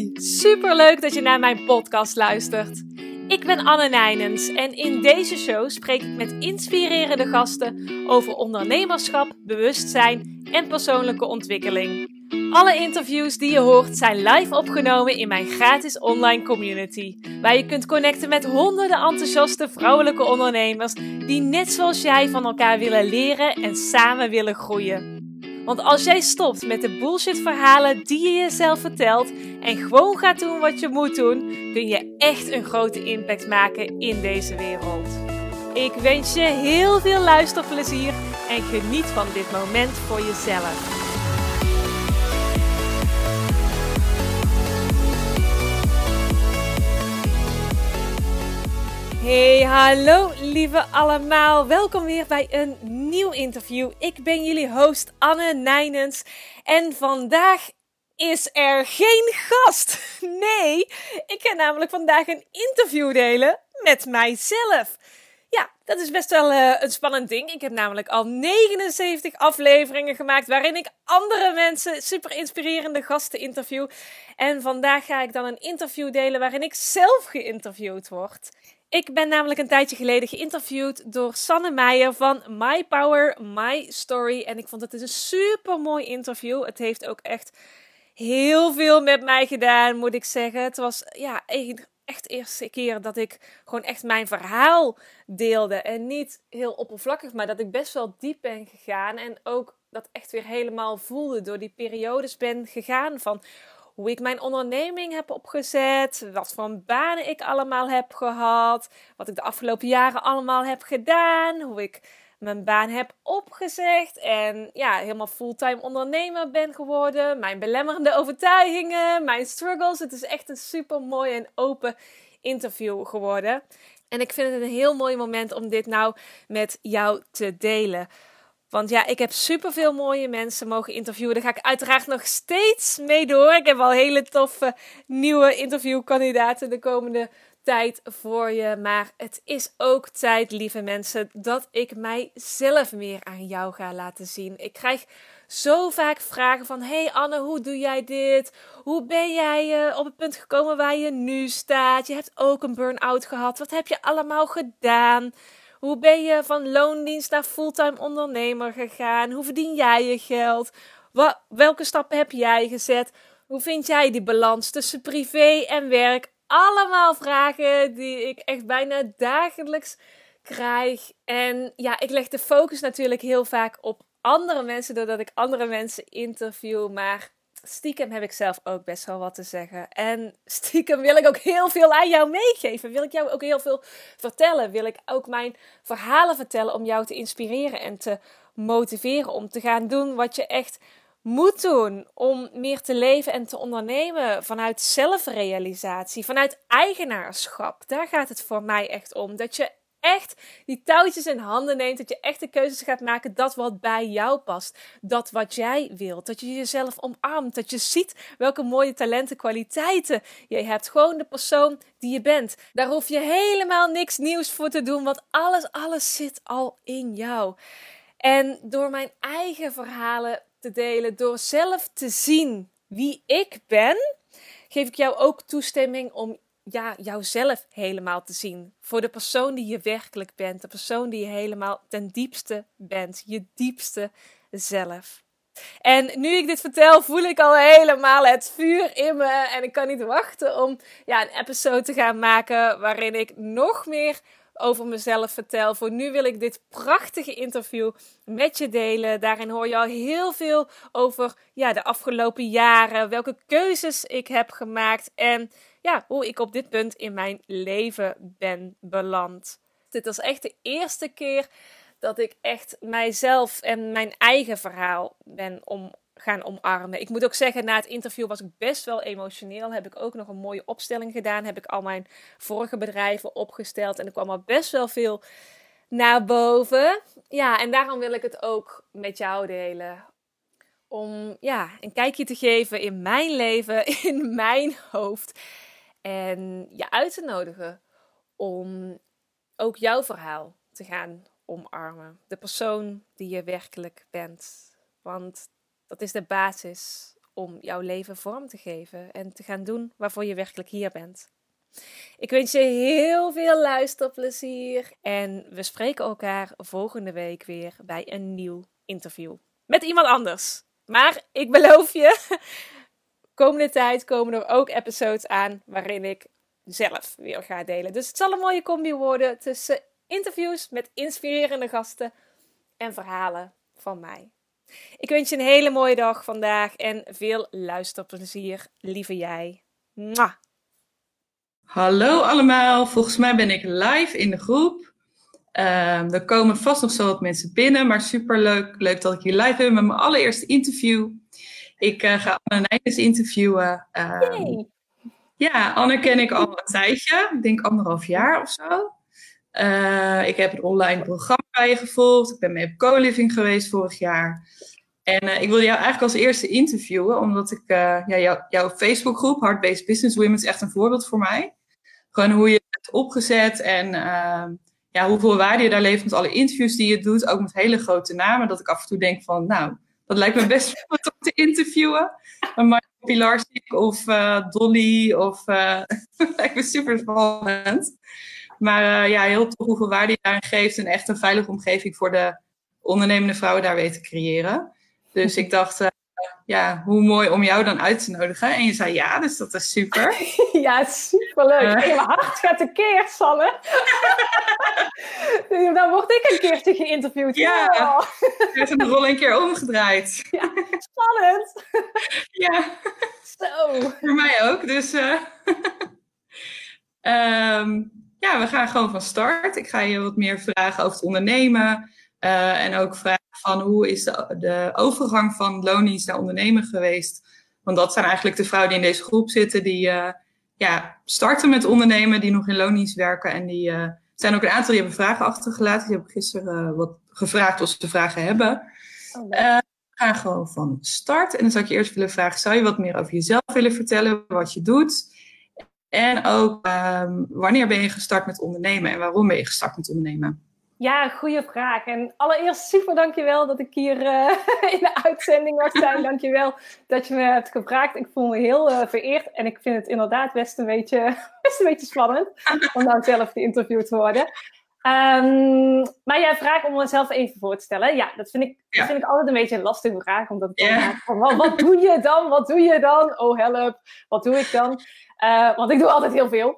Hey, superleuk dat je naar mijn podcast luistert. Ik ben Anne Nijnens en in deze show spreek ik met inspirerende gasten over ondernemerschap, bewustzijn en persoonlijke ontwikkeling. Alle interviews die je hoort zijn live opgenomen in mijn gratis online community, waar je kunt connecten met honderden enthousiaste vrouwelijke ondernemers die net zoals jij van elkaar willen leren en samen willen groeien. Want als jij stopt met de bullshit verhalen die je jezelf vertelt en gewoon gaat doen wat je moet doen, kun je echt een grote impact maken in deze wereld. Ik wens je heel veel luisterplezier en geniet van dit moment voor jezelf. Hey, hallo lieve allemaal. Welkom weer bij een nieuw interview. Ik ben jullie host Anne Nijnens en vandaag is er geen gast. Nee, ik ga namelijk vandaag een interview delen met mijzelf. Ja, dat is best wel uh, een spannend ding. Ik heb namelijk al 79 afleveringen gemaakt waarin ik andere mensen, super inspirerende gasten interview. En vandaag ga ik dan een interview delen waarin ik zelf geïnterviewd word. Ik ben namelijk een tijdje geleden geïnterviewd door Sanne Meijer van My Power, My Story. En ik vond het een super mooi interview. Het heeft ook echt heel veel met mij gedaan, moet ik zeggen. Het was ja, echt de eerste keer dat ik gewoon echt mijn verhaal deelde. En niet heel oppervlakkig, maar dat ik best wel diep ben gegaan. En ook dat echt weer helemaal voelde door die periodes ben gegaan van hoe ik mijn onderneming heb opgezet, wat voor banen ik allemaal heb gehad, wat ik de afgelopen jaren allemaal heb gedaan, hoe ik mijn baan heb opgezegd en ja, helemaal fulltime ondernemer ben geworden, mijn belemmerende overtuigingen, mijn struggles. Het is echt een super mooi en open interview geworden. En ik vind het een heel mooi moment om dit nou met jou te delen. Want ja, ik heb superveel mooie mensen mogen interviewen. Daar ga ik uiteraard nog steeds mee door. Ik heb al hele toffe nieuwe interviewkandidaten de komende tijd voor je. Maar het is ook tijd, lieve mensen, dat ik mijzelf meer aan jou ga laten zien. Ik krijg zo vaak vragen van: Hey Anne, hoe doe jij dit? Hoe ben jij uh, op het punt gekomen waar je nu staat? Je hebt ook een burn-out gehad. Wat heb je allemaal gedaan? Hoe ben je van loondienst naar fulltime ondernemer gegaan? Hoe verdien jij je geld? Wat, welke stappen heb jij gezet? Hoe vind jij die balans tussen privé en werk? Allemaal vragen die ik echt bijna dagelijks krijg. En ja, ik leg de focus natuurlijk heel vaak op andere mensen doordat ik andere mensen interview. Maar stiekem heb ik zelf ook best wel wat te zeggen. En stiekem wil ik ook heel veel aan jou meegeven. Wil ik jou ook heel veel vertellen. Wil ik ook mijn verhalen vertellen om jou te inspireren en te motiveren om te gaan doen wat je echt moet doen om meer te leven en te ondernemen vanuit zelfrealisatie, vanuit eigenaarschap. Daar gaat het voor mij echt om. Dat je echt die touwtjes in handen neemt. Dat je echt de keuzes gaat maken. Dat wat bij jou past. Dat wat jij wilt. Dat je jezelf omarmt. Dat je ziet welke mooie talenten, kwaliteiten je hebt. Gewoon de persoon die je bent. Daar hoef je helemaal niks nieuws voor te doen. Want alles, alles zit al in jou. En door mijn eigen verhalen te delen. Door zelf te zien wie ik ben. Geef ik jou ook toestemming om ja, jouzelf helemaal te zien. Voor de persoon die je werkelijk bent. De persoon die je helemaal ten diepste bent. Je diepste zelf. En nu ik dit vertel, voel ik al helemaal het vuur in me. En ik kan niet wachten om ja, een episode te gaan maken waarin ik nog meer over mezelf vertel. Voor nu wil ik dit prachtige interview met je delen. Daarin hoor je al heel veel over ja, de afgelopen jaren, welke keuzes ik heb gemaakt en ja, hoe ik op dit punt in mijn leven ben beland. Dit was echt de eerste keer dat ik echt mijzelf en mijn eigen verhaal ben om gaan omarmen. Ik moet ook zeggen, na het interview was ik best wel emotioneel. Heb ik ook nog een mooie opstelling gedaan. Heb ik al mijn vorige bedrijven opgesteld. En er kwam al best wel veel naar boven. Ja, en daarom wil ik het ook met jou delen. Om ja, een kijkje te geven in mijn leven, in mijn hoofd. En je uit te nodigen om ook jouw verhaal te gaan omarmen. De persoon die je werkelijk bent. Want dat is de basis om jouw leven vorm te geven en te gaan doen waarvoor je werkelijk hier bent. Ik wens je heel veel luisterplezier en we spreken elkaar volgende week weer bij een nieuw interview met iemand anders. Maar ik beloof je, komende tijd komen er ook episodes aan waarin ik zelf weer ga delen. Dus het zal een mooie combi worden tussen interviews met inspirerende gasten en verhalen van mij. Ik wens je een hele mooie dag vandaag en veel luisterplezier, lieve jij. Hallo allemaal, volgens mij ben ik live in de groep. Uh, er komen vast nog zo wat mensen binnen, maar super leuk, leuk dat ik hier live ben met mijn allereerste interview. Ik uh, ga Anne Nijens interviewen. Uh, ja, Anne ken ik al een tijdje, ik denk anderhalf jaar of zo. Uh, ik heb een online programma bij je gevolgd. Ik ben mee op co-living geweest vorig jaar. En uh, ik wilde jou eigenlijk als eerste interviewen, omdat ik ja, jou, jouw Facebookgroep, Hard-Based Business Women, is echt een voorbeeld voor mij. Gewoon hoe je het opgezet en ja, hoeveel waarde je daar levert met alle interviews die je doet. Ook met hele grote namen. Dat ik af en toe denk van, nou, dat lijkt me best te interviewen. Mark Pilarsik of Dolly of... lijkt me super spannend. Maar uh, ja, heel tof hoeveel waarde je daarin geeft en echt een veilige omgeving voor de ondernemende vrouwen daar weet te creëren. Dus ik dacht, uh, ja, hoe mooi om jou dan uit te nodigen. En je zei ja, dus dat is super. ja, superleuk. Uh. En mijn hart gaat tekeer, Sanne. dan word ik een keertje geïnterviewd. Ja, oh. je hebt een rol een keer omgedraaid. ja, spannend. ja. Zo. Voor mij ook, dus... um, ja, we gaan gewoon van start. Ik ga je wat meer vragen over het ondernemen. Uh, en ook vragen van hoe is de, de overgang van lonies naar ondernemen geweest. Want dat zijn eigenlijk de vrouwen die in deze groep zitten, die uh, ja, starten met ondernemen, die nog in lonies werken. En die uh, zijn ook een aantal die hebben vragen achtergelaten. Die hebben gisteren wat gevraagd of ze vragen hebben. We gaan gewoon van start. En dan zou ik je eerst willen vragen, zou je wat meer over jezelf willen vertellen, wat je doet? En ook um, wanneer ben je gestart met ondernemen en waarom ben je gestart met ondernemen? Ja, goede vraag. En allereerst super dankjewel dat ik hier uh, in de uitzending mag zijn. dankjewel dat je me hebt gevraagd. Ik voel me heel uh, vereerd en ik vind het inderdaad best een beetje, best een beetje spannend om nou zelf geïnterviewd te worden. Um, maar jij vraagt om mezelf even voor te stellen. Ja, dat vind ik, ja. dat vind ik altijd een beetje een lastige vraag. Omdat ik yeah. van, wat, wat doe je dan? Wat doe je dan? Oh help, wat doe ik dan? Uh, want ik doe altijd heel veel.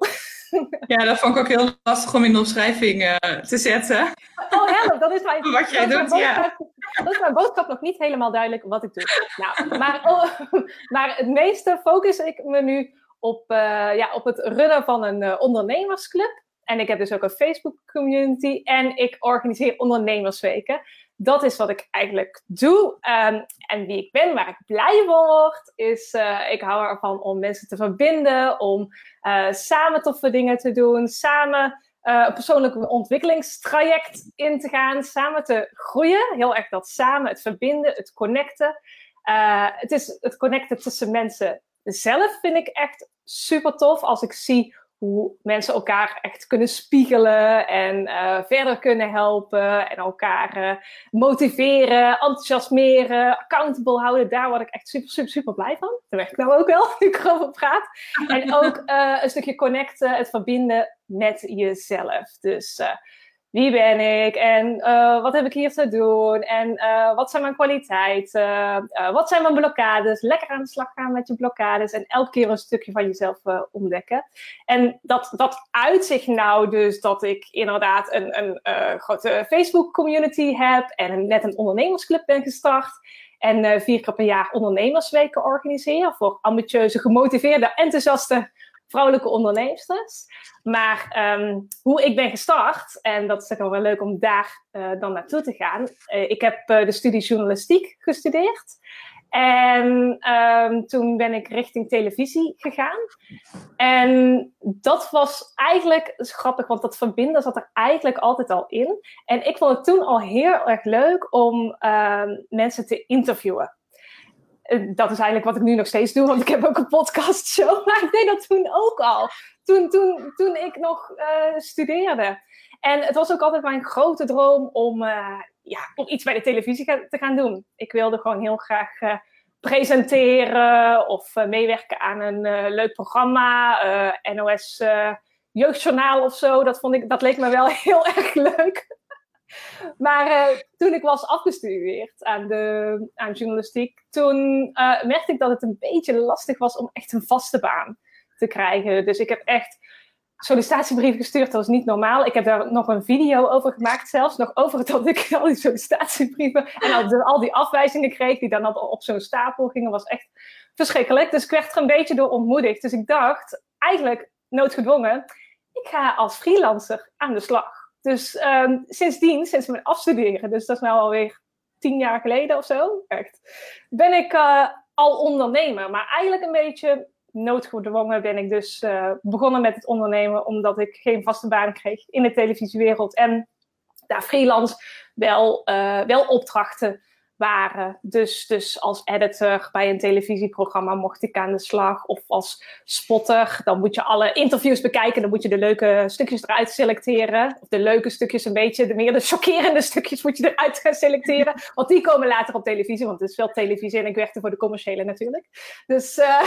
Ja, dat vond ik ook heel lastig om in de omschrijving uh, te zetten. Oh help, dat is mijn, wat jij doet, ja. Dat is mijn boodschap nog niet helemaal duidelijk wat ik doe. Nou, maar, oh, maar het meeste focus ik me nu op, uh, ja, op het runnen van een ondernemersclub. En ik heb dus ook een Facebook community en ik organiseer ondernemersweken. Dat is wat ik eigenlijk doe. Um, en wie ik ben, waar ik blij van word, is uh, ik hou ervan om mensen te verbinden, om uh, samen toffe dingen te doen, samen uh, een persoonlijk ontwikkelingstraject in te gaan, samen te groeien. Heel erg dat samen, het verbinden, het connecten. het is het connecten tussen mensen zelf vind ik echt super tof. Als ik zie hoe mensen elkaar echt kunnen spiegelen en uh, verder kunnen helpen en elkaar uh, motiveren, enthousiasmeren, accountable houden. Daar word ik echt super, super, super blij van. Daar werk ik nou ook wel, nu ik erover praat. En ook uh, een stukje connecten, het verbinden met jezelf. Dus wie ben ik en uh, wat heb ik hier te doen en uh, wat zijn mijn kwaliteiten, uh, wat zijn mijn blokkades. Lekker aan de slag gaan met je blokkades en elke keer een stukje van jezelf ontdekken. En dat, dat uit zich nou dus dat ik inderdaad een, een grote Facebook community heb en een, net een ondernemersclub ben gestart. En vier keer per jaar ondernemersweken organiseer voor ambitieuze, gemotiveerde, enthousiaste vrouwelijke onderneemsters. Maar um, hoe ik ben gestart, en dat is ook wel leuk om daar uh, dan naartoe te gaan. Uh, ik heb uh, de studie journalistiek gestudeerd. En um, toen ben ik richting televisie gegaan. En dat was eigenlijk grappig, want dat verbinden zat er eigenlijk altijd al in. En ik vond het toen al heel erg leuk om um, mensen te interviewen. Eh, dat is eigenlijk wat ik nu nog steeds doe, want ik heb ook een podcastshow. Maar ik deed dat toen ook al. Toen, toen, toen ik nog uh, studeerde. En het was ook altijd mijn grote droom om, uh, ja, om iets bij de televisie te gaan doen. Ik wilde gewoon heel graag presenteren of meewerken aan een leuk programma, NOS Jeugdjournaal of zo. Dat, vond ik, dat leek me wel heel erg leuk. Maar toen ik was afgestudeerd aan, de, aan journalistiek, toen merkte ik dat het een beetje lastig was om echt een vaste baan te krijgen. Dus ik heb echt sollicitatiebrief gestuurd. Dat was niet normaal. Ik heb daar nog een video over gemaakt, zelfs nog over dat ik al die sollicitatiebrieven en al, al die afwijzingen kreeg, die dan op zo'n stapel gingen, was echt verschrikkelijk. Dus ik werd er een beetje door ontmoedigd. Dus ik dacht, eigenlijk noodgedwongen, ik ga als freelancer aan de slag. Dus um, sindsdien, sinds mijn afstuderen, dus dat is nou alweer tien jaar geleden of zo, echt, ben ik uh, al ondernemer. Maar eigenlijk een beetje noodgedwongen ben ik dus uh, begonnen met het ondernemen, omdat ik geen vaste baan kreeg in de televisiewereld. En daar freelance wel, uh, wel opdrachten waren. Dus, dus als editor bij een televisieprogramma mocht ik aan de slag. Of als spotter. Dan moet je alle interviews bekijken. Dan moet je de leuke stukjes eruit selecteren. Of de leuke stukjes een beetje. De meer de chockerende stukjes moet je eruit gaan selecteren. Want die komen later op televisie. Want het is wel televisie en ik werkte voor de commerciële natuurlijk. Dus, uh,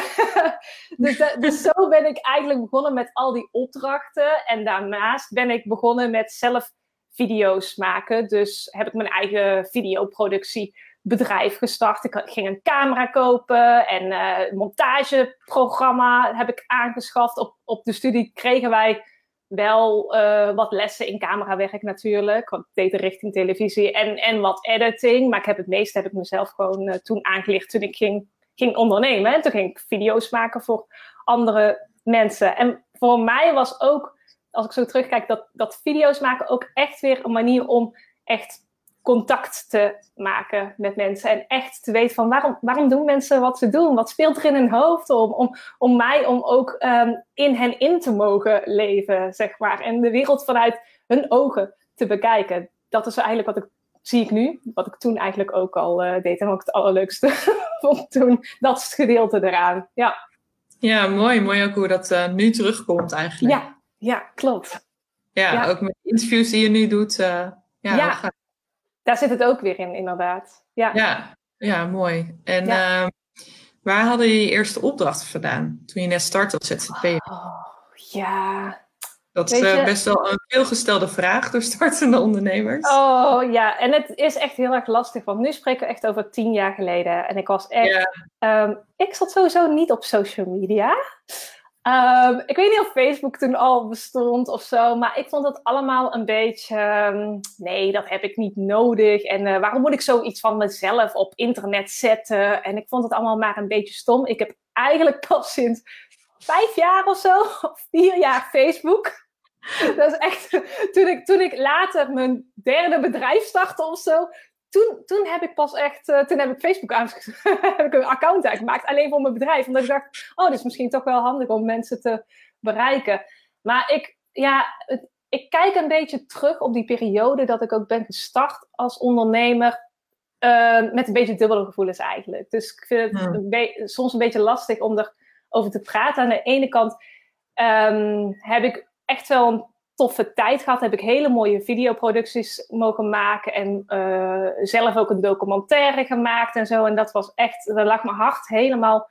dus, dus zo ben ik eigenlijk begonnen met al die opdrachten. En daarnaast ben ik begonnen met zelf video's maken. Dus heb ik mijn eigen videoproductiebedrijf gestart. Ik ging een camera kopen en uh, montageprogramma heb ik aangeschaft. Op, op de studie kregen wij wel uh, wat lessen in camerawerk natuurlijk. Want ik deed de richting televisie en, en wat editing. Maar ik heb het meeste heb ik mezelf gewoon uh, toen aangeleerd toen ik ging, ging ondernemen. En toen ging ik video's maken voor andere mensen. En voor mij was ook als ik zo terugkijk, dat, dat video's maken ook echt weer een manier om echt contact te maken met mensen. En echt te weten van waarom, waarom doen mensen wat ze doen? Wat speelt er in hun hoofd om? Om, om mij om ook um, in hen in te mogen leven, zeg maar. En de wereld vanuit hun ogen te bekijken. Dat is eigenlijk wat ik zie ik nu. Wat ik toen eigenlijk ook al uh, deed. En ook het allerleukste vond toen. Dat is het gedeelte eraan. Ja. Ja, mooi. Mooi ook hoe dat uh, nu terugkomt eigenlijk. Ja, ja, klopt. Ja, ook met de interviews die je nu doet. Uh, ja, ja. daar zit het ook weer in, inderdaad. Ja, ja, ja mooi. En uh, waar hadden je je eerste opdracht vandaan toen je net startte als ZZP'er? Oh, ja. Dat is uh, best wel een veelgestelde vraag door startende ondernemers. Oh ja, en het is echt heel erg lastig, want nu spreken we echt over tien jaar geleden. En ik was echt. Um, ik zat sowieso niet op social media. Um, ik weet niet of Facebook toen al bestond of zo, maar ik vond het allemaal een beetje. Um, nee, dat heb ik niet nodig. En uh, waarom moet ik zoiets van mezelf op internet zetten? En ik vond het allemaal maar een beetje stom. Ik heb eigenlijk pas sinds vijf jaar of zo, vier jaar Facebook. Dat is echt. Toen ik, toen ik later mijn derde bedrijf startte of zo, toen, toen heb ik pas echt, uh, toen heb ik Facebook heb ik een account aangemaakt, alleen voor mijn bedrijf. Omdat ik dacht, oh, dit is misschien toch wel handig om mensen te bereiken. Maar ik, ja, het, ik kijk een beetje terug op die periode dat ik ook ben gestart als ondernemer. Uh, met een beetje dubbele gevoelens eigenlijk. Dus ik vind het een soms een beetje lastig om erover te praten. Aan de ene kant um, heb ik echt wel een toffe tijd gehad. Heb ik hele mooie videoproducties mogen maken. En uh, zelf ook een documentaire gemaakt en zo. En dat was echt, daar lag mijn hart helemaal,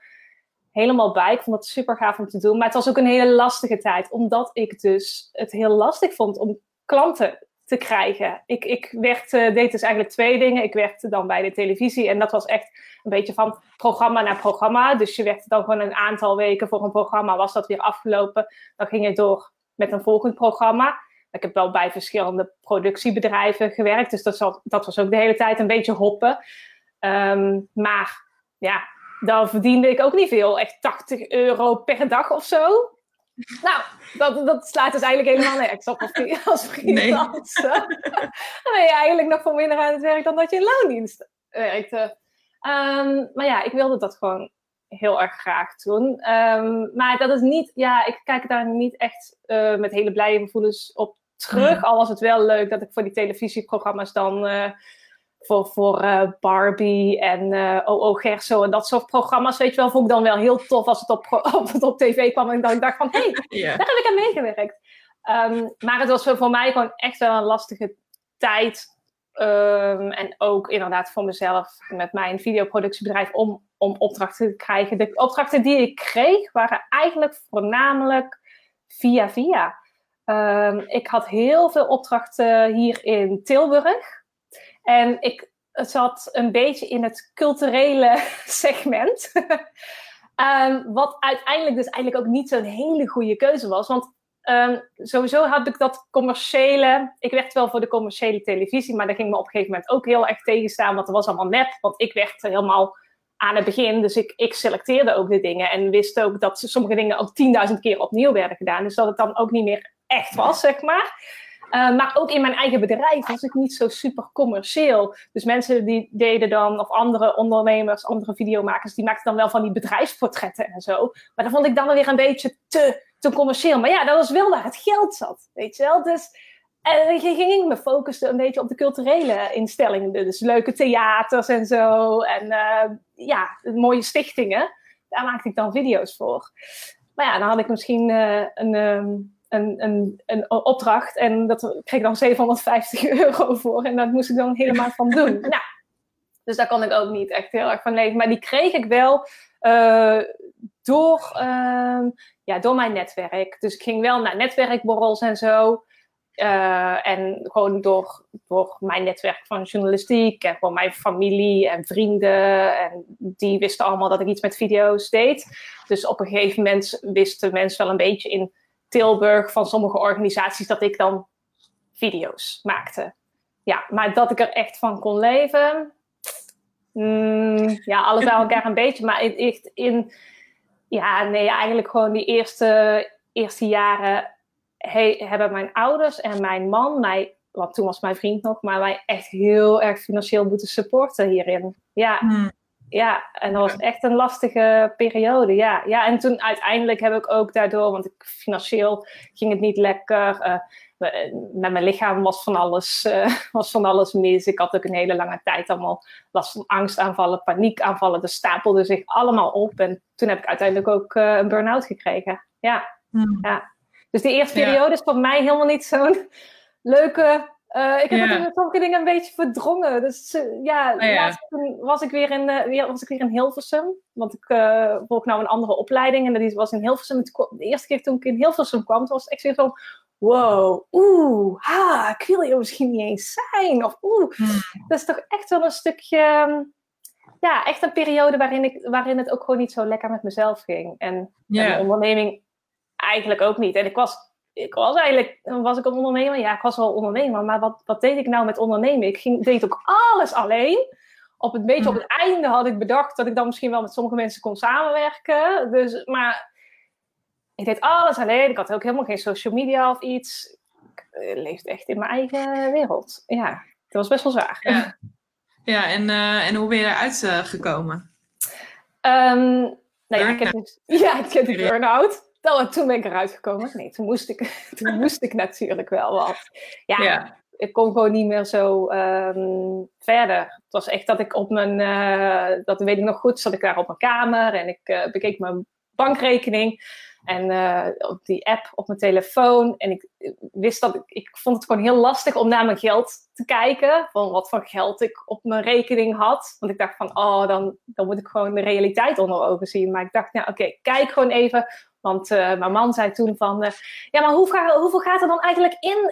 helemaal bij. Ik vond het super gaaf om te doen. Maar het was ook een hele lastige tijd. Omdat ik dus het heel lastig vond om klanten te krijgen. Ik, ik werd, uh, deed dus eigenlijk twee dingen. Ik werkte dan bij de televisie. En dat was echt een beetje van programma naar programma. Dus je werkte dan gewoon een aantal weken voor een programma. Was dat weer afgelopen. Dan ging je door met een volgend programma. Ik heb wel bij verschillende productiebedrijven gewerkt, dus dat, zal, dat was ook de hele tijd een beetje hoppen. Um, maar ja, dan verdiende ik ook niet veel. Echt 80 euro per dag of zo. Nou, dat, dat slaat dus eigenlijk helemaal nergens op als freelance. Nee. dan ben je eigenlijk nog veel minder aan het werk dan dat je in loondienst werkte. Um, maar ja, ik wilde dat gewoon heel erg graag doen. Um, maar dat is niet, ja, ik kijk daar niet echt uh, met hele blije gevoelens op terug. Al was het wel leuk dat ik voor die televisieprogramma's dan uh, voor, voor uh, Barbie en uh, OO Gerso en dat soort programma's, weet je wel, vond ik dan wel heel tof als het op, op, op tv kwam en dan ik dacht van, hé, hey, yeah. daar heb ik aan meegewerkt. Um, maar het was voor mij gewoon echt wel een lastige tijd Ehm, en ook inderdaad voor mezelf met mijn videoproductiebedrijf om, om opdrachten te krijgen. De opdrachten die ik kreeg waren eigenlijk voornamelijk via via. Ehm, ik had heel veel opdrachten hier in Tilburg. En ik zat een beetje in het culturele segment. Ehm, wat uiteindelijk dus eigenlijk ook niet zo'n hele goede keuze was. Want um, sowieso had ik dat commerciële. Ik werd wel voor de commerciële televisie, maar dat ging me op een gegeven moment ook heel erg tegenstaan. Want dat was allemaal nep. Want ik werd helemaal aan het begin. Dus ik, ik selecteerde ook de dingen. En wist ook dat sommige dingen ook 10.000 keer opnieuw werden gedaan. Dus dat het dan ook niet meer echt was, zeg maar. Uh, maar ook in mijn eigen bedrijf was ik niet zo super commercieel. Dus mensen die deden dan, of andere ondernemers, andere videomakers, die maakten dan wel van die bedrijfsportretten en zo. Maar dat vond ik dan weer een beetje te, te commercieel. Maar ja, dat was wel waar het geld zat, weet je wel. Dus en ging ik me focussen een beetje op de culturele instellingen. Dus leuke theaters en zo. En uh, ja, mooie stichtingen. Daar maakte ik dan video's voor. Maar ja, dan had ik misschien uh, een, um, een, een, een opdracht. En dat kreeg ik dan 750 euro voor. En dat moest ik dan helemaal van doen. nou, dus daar kon ik ook niet echt heel erg van leven. Maar die kreeg ik wel uh, door, uh, ja, door mijn netwerk. Dus ik ging wel naar netwerkborrels en zo. Uh, en gewoon door, door mijn netwerk van journalistiek en gewoon mijn familie en vrienden. En die wisten allemaal dat ik iets met video's deed. Dus op een gegeven moment wisten mensen wel een beetje in Tilburg van sommige organisaties dat ik dan video's maakte. Ja, maar dat ik er echt van kon leven. Mm, ja, alles bij elkaar een beetje. Maar echt in, ja, nee, eigenlijk gewoon die eerste, eerste jaren he, hebben mijn ouders en mijn man mij, want toen was mijn vriend nog, maar mij echt heel erg financieel moeten supporten hierin. Ja. Hmm. Ja, en dat was echt een lastige periode. Ja, ja en toen uiteindelijk heb ik ook daardoor, want ik, financieel ging het niet lekker. Uh, met mijn lichaam was van, alles, uh, was van alles mis. Ik had ook een hele lange tijd allemaal last van angstaanvallen, paniekaanvallen. Dat stapelde zich allemaal op. En toen heb ik uiteindelijk ook uh, een burn-out gekregen. Ja, hmm. ja. Dus die eerste periode is voor mij helemaal niet zo'n leuke uh, ik heb ja. natuurlijk sommige dingen een beetje verdrongen. Dus ja, oh, ja. toen was ik weer in, weer, was ik weer in Hilversum. Want ik volg nou een andere opleiding. En dat was in Hilversum. De eerste keer toen ik in Hilversum kwam, was het echt weer zo... Wow, oeh, ha, ik wil hier misschien niet eens zijn. Of oeh, hmm. dat is toch echt wel een stukje... Ja, echt een periode waarin, ik, waarin het ook gewoon niet zo lekker met mezelf ging. En, yeah. en de onderneming eigenlijk ook niet. En ik was ik was eigenlijk, was ik een ondernemer? Ja, ik was wel ondernemer, maar wat, wat deed ik nou met ondernemen? Ik ging, deed ook alles alleen. Op het beetje op het hmm. einde had ik bedacht dat ik dan misschien wel met sommige mensen kon samenwerken. Dus, maar ik deed alles alleen. Ik had ook helemaal geen social media of iets. Ik eh, leefde echt in mijn eigen wereld. Ja, dat was best wel zwaar. Ja, ja en, uh, en hoe ben je eruit uh, gekomen? Um, nou ja, ik heb dus, ja, ik heb die burn-out. Nou, toen ben ik eruit gekomen. Nee, toen moest ik, toen moest ik natuurlijk wel wat. Ja, ik kon gewoon niet meer zo um, verder. Het was echt dat ik op mijn, uh, dat weet ik nog goed, zat ik daar op mijn kamer en ik uh, bekeek mijn bankrekening. En uh, op die app op mijn telefoon. En ik wist dat ik, ik vond het gewoon heel lastig om naar mijn geld te kijken. Van wat voor geld ik op mijn rekening had. Want ik dacht van, oh, dan, dan moet ik gewoon de realiteit onder ogen zien. Maar ik dacht, nou oké, kijk gewoon even want uh, mijn man zei toen van, ja, maar hoeveel, hoeveel gaat er dan eigenlijk in,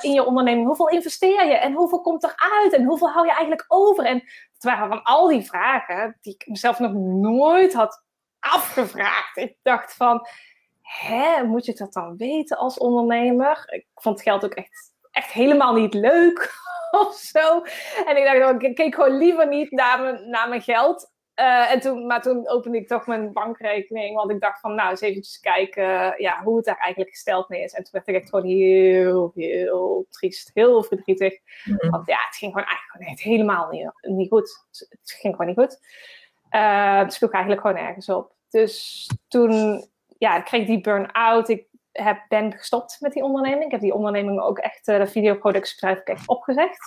in je onderneming? Hoeveel investeer je? En hoeveel komt eruit? En hoeveel hou je eigenlijk over? En het waren van al die vragen die ik mezelf nog nooit had afgevraagd. Ik dacht van, hè, moet je dat dan weten als ondernemer? Ik vond geld ook echt, echt helemaal niet leuk of zo. En ik dacht, ik keek gewoon liever niet naar mijn, naar mijn geld. Uh, en toen, maar toen opende ik toch mijn bankrekening. Want ik dacht van, nou, eens eventjes kijken ja, hoe het daar eigenlijk gesteld mee is. En toen werd ik echt gewoon heel, heel triest. Heel verdrietig. Mm-hmm. Want ja, het ging gewoon eigenlijk echt helemaal niet, niet goed. Het ging gewoon niet goed. Uh, het sloeg eigenlijk gewoon ergens op. Dus toen ja, ik kreeg die burn-out. Ik heb, ben gestopt met die onderneming. Ik heb die onderneming ook echt, uh, de videoproductiebedrijf, echt opgezegd.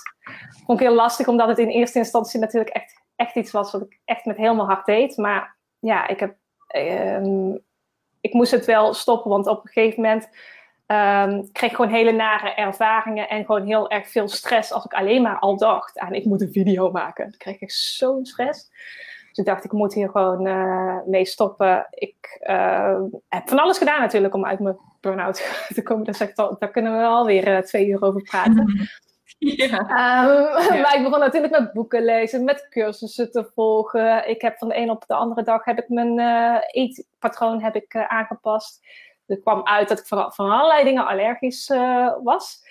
Vond ik heel lastig, omdat het in eerste instantie natuurlijk echt echt iets was wat ik echt met helemaal hart deed. Maar ja, ik, heb, um, ik moest het wel stoppen, want op een gegeven moment ik kreeg gewoon hele nare ervaringen en gewoon heel erg veel stress als ik alleen maar al dacht aan ik moet een video maken. Dan kreeg ik zo'n stress. Dus ik dacht, ik moet hier gewoon uh, mee stoppen. Ik uh, heb van alles gedaan natuurlijk om uit mijn burn-out te komen. Daar, daar kunnen we alweer uh, twee uur over praten. Ja. Um, ja. Maar ik begon natuurlijk met boeken lezen, met cursussen te volgen. Ik heb van de een op de andere dag heb ik mijn eetpatroon heb ik, aangepast er kwam uit dat ik van, van allerlei dingen allergisch was.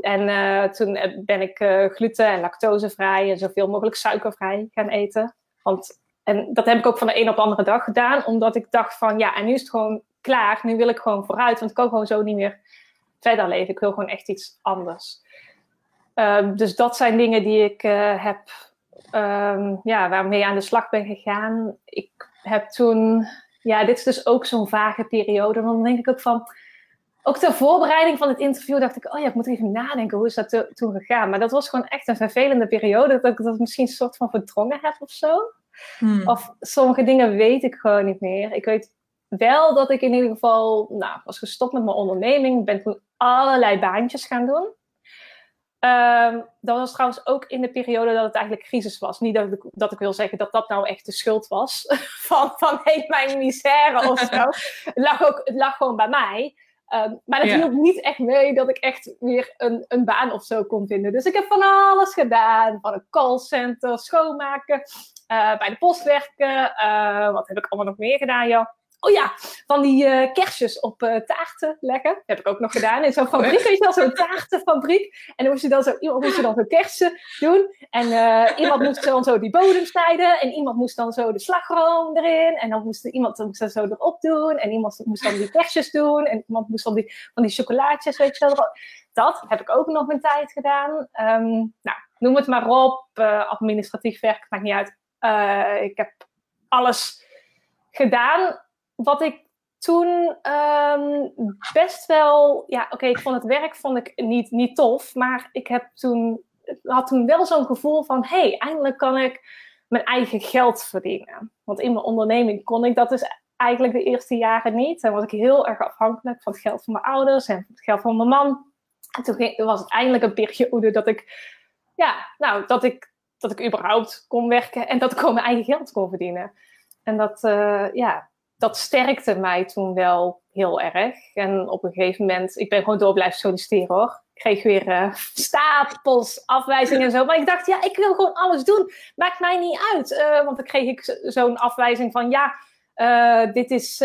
En uh, toen ben ik uh, gluten- en lactosevrij en zoveel mogelijk suikervrij gaan eten. Want, en dat heb ik ook van de een op de andere dag gedaan, omdat ik dacht van ja, en nu is het gewoon klaar. Nu wil ik gewoon vooruit, want ik kan gewoon zo niet meer verder leven. Ik wil gewoon echt iets anders. Um, dus dat zijn dingen die ik heb, um, ja, waarmee aan de slag ben gegaan. Ik heb toen ja, dit is dus ook zo'n vage periode. Dan denk ik ook van, ook ter voorbereiding van het interview dacht ik, oh ja, ik moet even nadenken, hoe is dat toen gegaan? Maar dat was gewoon echt een vervelende periode, dat ik dat misschien een soort van verdrongen heb of zo. Hmm. Of sommige dingen weet ik gewoon niet meer. Ik weet wel dat ik in ieder geval, nou, was gestopt met mijn onderneming, ben toen allerlei baantjes gaan doen. Um, dat was trouwens ook in de periode dat het eigenlijk crisis was. Niet dat ik, dat ik wil zeggen dat dat nou echt de schuld was van, van hey, mijn misère of zo. het, lag ook, het lag gewoon bij mij. Um, maar dat hielp niet echt mee dat ik echt weer een, een baan of zo kon vinden. Dus ik heb van alles gedaan. Van een callcenter, schoonmaken, uh, bij de post werken. Uh, wat heb ik allemaal nog meer gedaan, joh? Oh ja, van die uh, kerstjes op uh, taarten leggen. Dat heb ik ook nog gedaan. In zo'n fabriek, weet je wel, zo'n taartenfabriek. En dan moest je dan zo, iemand moest dan zo'n kersen doen. En uh, iemand moest dan zo die bodem snijden. En iemand moest dan zo de slagroom erin. En dan moest iemand moest dan zo erop doen. En iemand moest dan die kerstjes doen. En iemand moest dan die, van die chocolaatjes, weet je wel. Dat heb ik ook nog een tijd gedaan. Um, nou, noem het maar op. administratief werk, maakt niet uit. ik heb alles gedaan wat ik toen um, best wel, ja, oké, ik vond het werk vond ik niet, niet tof, maar ik heb toen, had toen wel zo'n gevoel van, hé, hey, eindelijk kan ik mijn eigen geld verdienen. Want in mijn onderneming kon ik dat dus eigenlijk de eerste jaren niet. En was ik heel erg afhankelijk van het geld van mijn ouders en het geld van mijn man. En toen was het eindelijk een periode dat ik, ja, nou, dat ik, dat ik überhaupt kon werken en dat ik gewoon mijn eigen geld kon verdienen. En dat, uh, ja, dat sterkte mij toen wel heel erg. En op een gegeven moment, ik ben gewoon door blijven solliciteren hoor. Ik kreeg weer uh, stapels afwijzingen en zo. Maar ik dacht, ja, ik wil gewoon alles doen. Maakt mij niet uit. Uh, want dan kreeg ik zo'n afwijzing van, ja, uh, dit is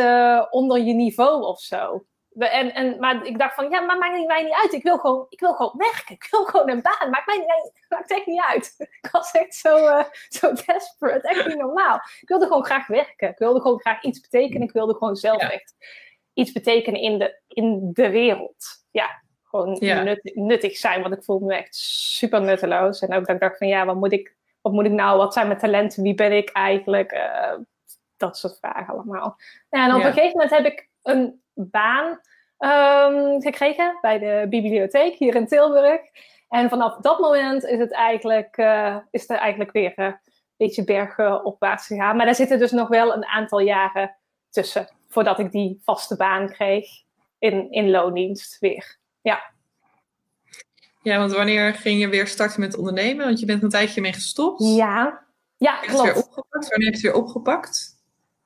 onder je niveau of zo. En, en, maar ik dacht van, ja, maar maakt mij niet uit. Ik wil gewoon, ik wil gewoon werken. Ik wil gewoon een baan. Maakt mij niet, maakt echt niet uit. Ik was echt zo, uh, zo desperate. Echt niet normaal. Ik wilde gewoon graag werken. Ik wilde gewoon graag iets betekenen. Ik wilde gewoon zelf echt iets betekenen in de, in de wereld. Ja, gewoon nuttig zijn. Want ik voelde me echt super nutteloos. En ook dat ik dacht van, ja, wat moet ik, wat moet ik nou? Wat zijn mijn talenten? Wie ben ik eigenlijk? Uh, dat soort vragen allemaal. Ja, en op een gegeven moment heb ik een baan um, gekregen bij de bibliotheek hier in Tilburg. En vanaf dat moment is het eigenlijk, uh, is er eigenlijk weer uh, een beetje bergopwaarts gegaan. Maar daar zitten dus nog wel een aantal jaren tussen voordat ik die vaste baan kreeg in, in loondienst weer. Ja. Ja, want wanneer ging je weer starten met ondernemen? Want je bent een tijdje mee gestopt. Ja, ja klopt. Weer opgepakt? Wanneer heb je het weer opgepakt?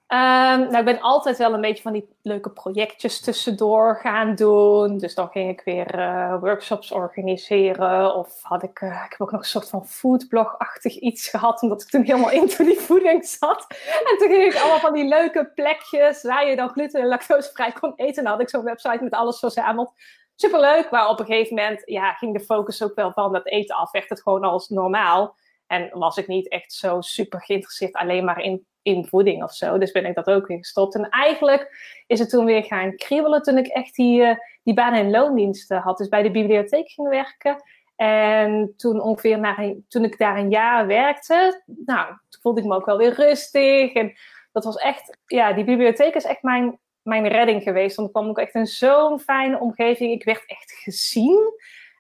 Um, nou, ik ben altijd wel een beetje van die leuke projectjes tussendoor gaan doen. Dus dan ging ik weer uh, workshops organiseren. Of had ik, uh, ik heb ook nog een soort van foodblog-achtig iets gehad. Omdat ik toen helemaal into die voeding zat. En toen ging ik allemaal van die leuke plekjes waar je dan gluten- en lactosevrij kon eten. En dan had ik zo'n website met alles verzameld. Superleuk, maar op een gegeven moment ja, ging de focus ook wel van dat eten af. Werd het gewoon als normaal. En was ik niet echt zo super geïnteresseerd alleen maar in in voeding of zo. Dus ben ik dat ook weer gestopt. En eigenlijk is het toen weer gaan kriebelen toen ik echt die, uh, die baan- en loondiensten had. Dus bij de bibliotheek ging werken. En toen ongeveer na een, toen ik daar een jaar werkte, nou, toen voelde ik me ook wel weer rustig. En dat was echt, ja, die bibliotheek is echt mijn, mijn redding geweest. Want ik kwam ook echt in zo'n fijne omgeving. Ik werd echt gezien.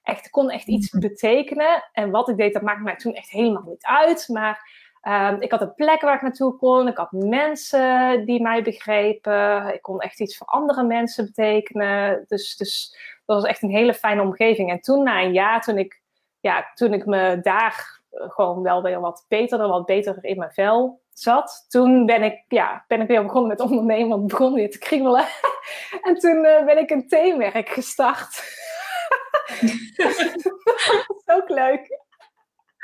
Echt, kon echt iets mhm. betekenen. En wat ik deed, dat maakte mij toen echt helemaal niet uit. Maar Ehm, ik had een plek waar ik naartoe kon. Ik had mensen die mij begrepen. Ik kon echt iets voor andere mensen betekenen. Dus, dus dat was echt een hele fijne omgeving. En toen, na een jaar, toen ik, ja, toen ik me daar gewoon wel weer wat beter, wat beter in mijn vel zat. Toen ben ik, ja, ben ik weer begonnen met ondernemen, want begon weer te kriebelen. en toen uh, ben ik een theemerk gestart. dat ook leuk.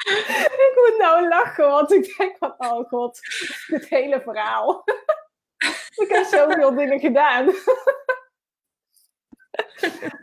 ik moet nou lachen, want ik denk van, oh god, dit hele verhaal. ik heb zoveel dingen gedaan.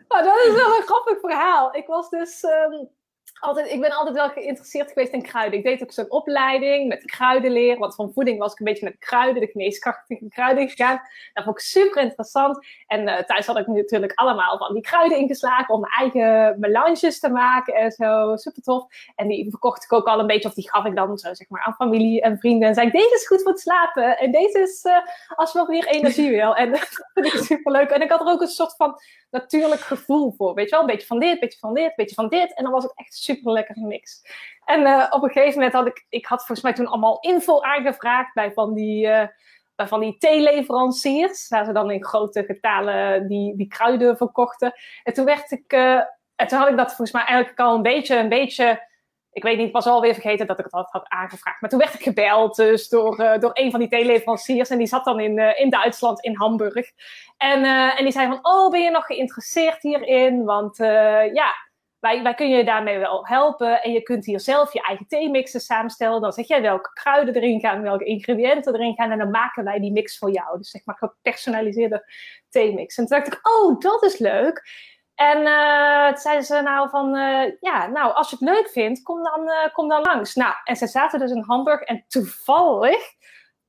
maar dat is wel een grappig verhaal. Ik was dus... Um, altijd, ik ben altijd wel geïnteresseerd geweest in kruiden. Ik deed ook zo'n opleiding met kruidenleer. Want van voeding was ik een beetje met kruiden, de geneeskrachtige kruiden gegaan. Dat vond ik super interessant. En uh, thuis had ik natuurlijk allemaal van die kruiden ingeslagen om mijn eigen melanges te maken en zo. Super tof. En die verkocht ik ook al een beetje, of die gaf ik dan zo zeg maar aan familie en vrienden. En zei ik, deze is goed voor het slapen. En deze is uh, als je wat meer energie wil. En dat vind ik super leuk. En ik had er ook een soort van natuurlijk gevoel voor. Weet je wel, een beetje van dit, een beetje van dit, een beetje van dit. En dan was het echt super lekker mix. En uh, op een gegeven moment had ik, ik had volgens mij toen allemaal info aangevraagd bij van die, uh, bij van die theeleveranciers. Waar ze dan in grote getalen die, die kruiden verkochten. En toen werd ik, uh, en toen had ik dat volgens mij eigenlijk al een beetje, een beetje ik weet niet, ik was alweer vergeten dat ik het had, had aangevraagd. Maar toen werd ik gebeld dus door, door een van die theeleveranciers. En die zat dan in, in Duitsland, in Hamburg. En, en die zei van, oh, ben je nog geïnteresseerd hierin? Want ja, wij, kunnen je daarmee wel helpen. En je kunt hier zelf je eigen theemixen samenstellen. Dan zeg jij welke kruiden erin gaan, welke ingrediënten erin gaan. En dan maken wij die mix voor jou. Dus zeg maar gepersonaliseerde theemix. En toen dacht ik, oh, dat is leuk. En uh, toen zeiden ze nou van, uh, ja, nou, als je het leuk vindt, kom dan, uh, kom dan langs. Nou, en ze zaten dus in Hamburg en toevallig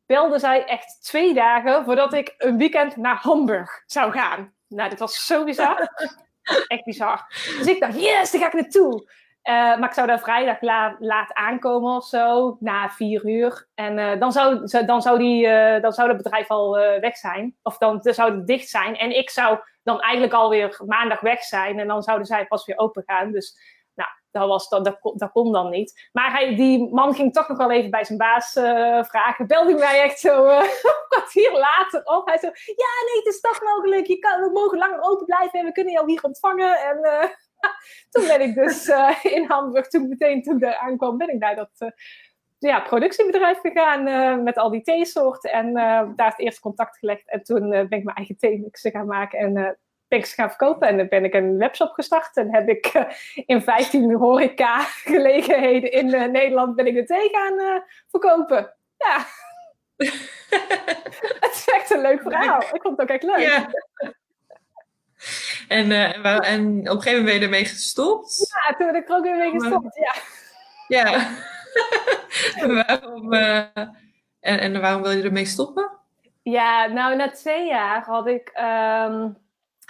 belde zij echt twee dagen voordat ik een weekend naar Hamburg zou gaan. Nou, dit was zo bizar. echt bizar. Dus ik dacht, yes, daar ga ik naartoe. maar ik zou daar vrijdag la laat aankomen of zo, na vier uur. En dan, zou, dan, zou die, dan zou het bedrijf al weg zijn. Of dan zou het dicht zijn. En ik zou dan eigenlijk alweer maandag weg zijn. En dan zouden zij pas weer open gaan. Dus dat, was, dat, dat, kon dan niet. Maar hij, die man ging toch nog wel even bij zijn baas uh, vragen. Belde mij echt zo uh, een kwartier later op. Hij zei, ja nee, het is toch mogelijk. Je kan, we mogen langer open blijven en we kunnen jou hier ontvangen. En uh, toen ben ik dus in Hamburg, toen meteen toen ik aankwam, ben ik naar dat ja, productiebedrijf gegaan met al die theesoorten. En daar het eerst contact gelegd. En toen ben ik mijn eigen theemixen gaan maken en ben ik ze gaan verkopen. En dan ben ik een webshop gestart. En heb ik in 15 horeca gelegenheden in Nederland ben ik de thee gaan verkopen. Ja. het is echt een leuk verhaal. Ik vond het ook echt leuk. Ja. En, en op een gegeven moment ben je ermee gestopt? Ja, toen ben ik er ook weer mee gestopt, ja. Ja. waarom, uh, en, en waarom wil je ermee stoppen? Ja, nou na twee jaar had ik, um,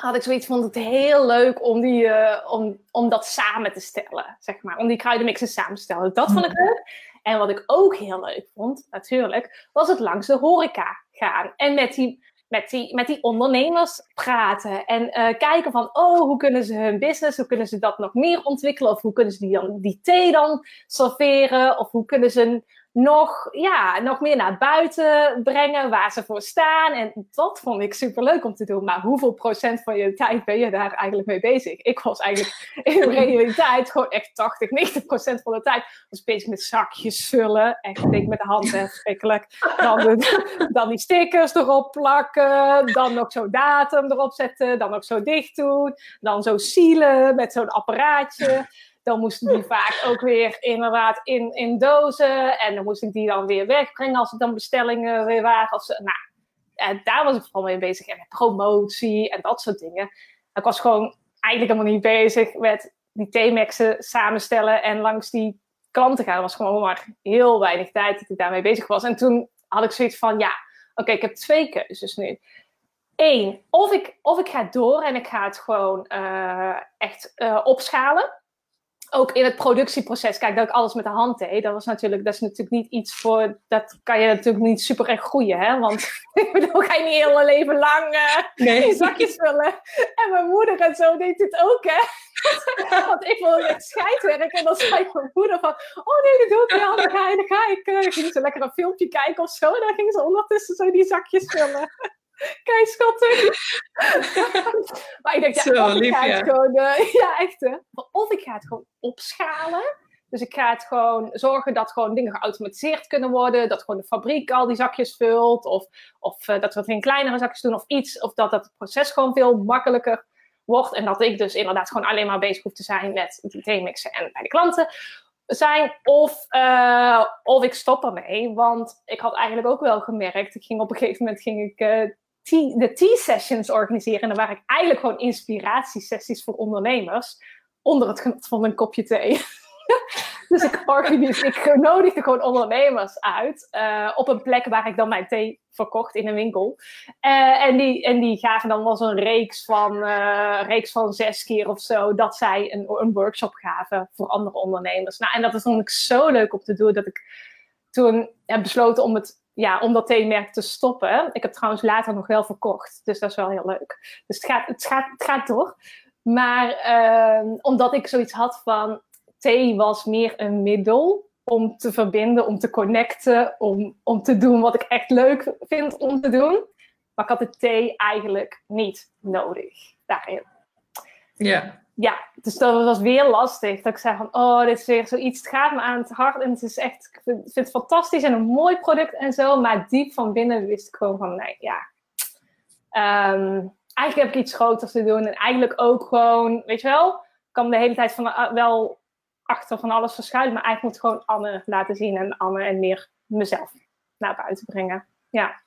had ik zoiets, vond het heel leuk om, die, uh, om, om dat samen te stellen, zeg maar. Om die kruidenmixen samen te stellen. Dat vond ik mhm. leuk. En wat ik ook heel leuk vond, natuurlijk, was het langs de horeca gaan. En met die met die, met die ondernemers praten. En uh, kijken van, oh, hoe kunnen ze hun business, hoe kunnen ze dat nog meer ontwikkelen? Of hoe kunnen ze die, dan, die thee dan serveren? Of hoe kunnen ze nog, ja, nog meer naar buiten brengen waar ze voor staan. En dat vond ik super leuk om te doen. Maar hoeveel procent van je tijd ben je daar eigenlijk mee bezig? Ik was eigenlijk in de realiteit gewoon echt 80, 90 procent van de tijd was bezig met zakjes vullen. Echt denk met de hand verschrikkelijk. Dan, dan die stickers erop plakken. Dan nog zo datum erop zetten. Dan nog zo dicht doen. Dan zo sealen met zo'n apparaatje dan moesten die vaak ook weer inderdaad in, in dozen. En dan moest ik die dan weer wegbrengen als er dan bestellingen weer waren. Of nou, en daar was ik vooral mee bezig. En met promotie en dat soort dingen. Ik was gewoon eigenlijk helemaal niet bezig met die T-maxen samenstellen en langs die klanten gaan. Er was gewoon maar heel weinig tijd dat ik daarmee bezig was. En toen had ik zoiets van, ja, oké, ik heb twee keuzes nu. Eén, of ik, of ik ga door en ik ga het gewoon uh, echt uh, opschalen ook in het productieproces, kijk, dat ik alles met de hand deed, dat was natuurlijk, dat is natuurlijk niet iets voor, dat kan je natuurlijk niet super erg groeien, hè? Want ik bedoel, ga je niet heel leven lang uh, nee. zakjes vullen. En mijn moeder en zo deed dit ook, hè? Want ik wilde echt scheidwerk. En dan zei mijn moeder van, oh nee, dat doe ik wel. Dan ga, dan ga ik, uh, ging ze lekker een filmpje kijken of zo. En dan ging ze ondertussen zo die zakjes vullen. Kijk, schattig. maar ik denk, ja, zo, of ik ga het gewoon, uh, ja echt hè. Of ik ga het gewoon opschalen. Dus ik ga het gewoon zorgen dat gewoon dingen geautomatiseerd kunnen worden. Dat gewoon de fabriek al die zakjes vult. Of, of uh, dat we het in kleinere zakjes doen of iets. Of dat, dat het proces gewoon veel makkelijker wordt. En dat ik dus inderdaad gewoon alleen maar bezig hoef te zijn met die theemixen en bij de klanten zijn. Of, uh, of ik stop ermee. Want ik had eigenlijk ook wel gemerkt. Ik ging op een gegeven moment ging ik uh, de tea-sessions organiseren. En dan waren ik eigenlijk gewoon inspiratiesessies voor ondernemers. Onder het genot van een kopje thee. dus ik, ik nodigde gewoon ondernemers uit uh, op een plek waar ik dan mijn thee verkocht in een winkel. Uh, en, die, en die gaven dan wel zo'n reeks van, uh, reeks van zes keer of zo dat zij een, een workshop gaven voor andere ondernemers. Nou, en dat is ik zo leuk om te doen dat ik toen heb besloten om het ja, om dat theemerk te stoppen. Ik heb trouwens later nog wel verkocht, dus dat is wel heel leuk. Dus het gaat, het gaat, het gaat door. Maar uh, omdat ik zoiets had van, thee was meer een middel om te verbinden, om te connecten, om, om te doen wat ik echt leuk vind om te doen. Maar ik had de thee eigenlijk niet nodig daarin. Ja. Ja, dus dat was weer lastig. Dat ik zei van, oh, dit is weer zoiets, het gaat me aan het hart en het is echt, ik vind, het fantastisch en een mooi product en zo. Maar diep van binnen wist ik gewoon van, nee, ja. Um, eigenlijk heb ik iets groters te doen en eigenlijk ook gewoon, weet je wel, ik kan de hele tijd van, uh, wel achter van alles verschuilen. Maar eigenlijk moet gewoon Anne laten zien en Anne en meer mezelf naar buiten brengen. Ja.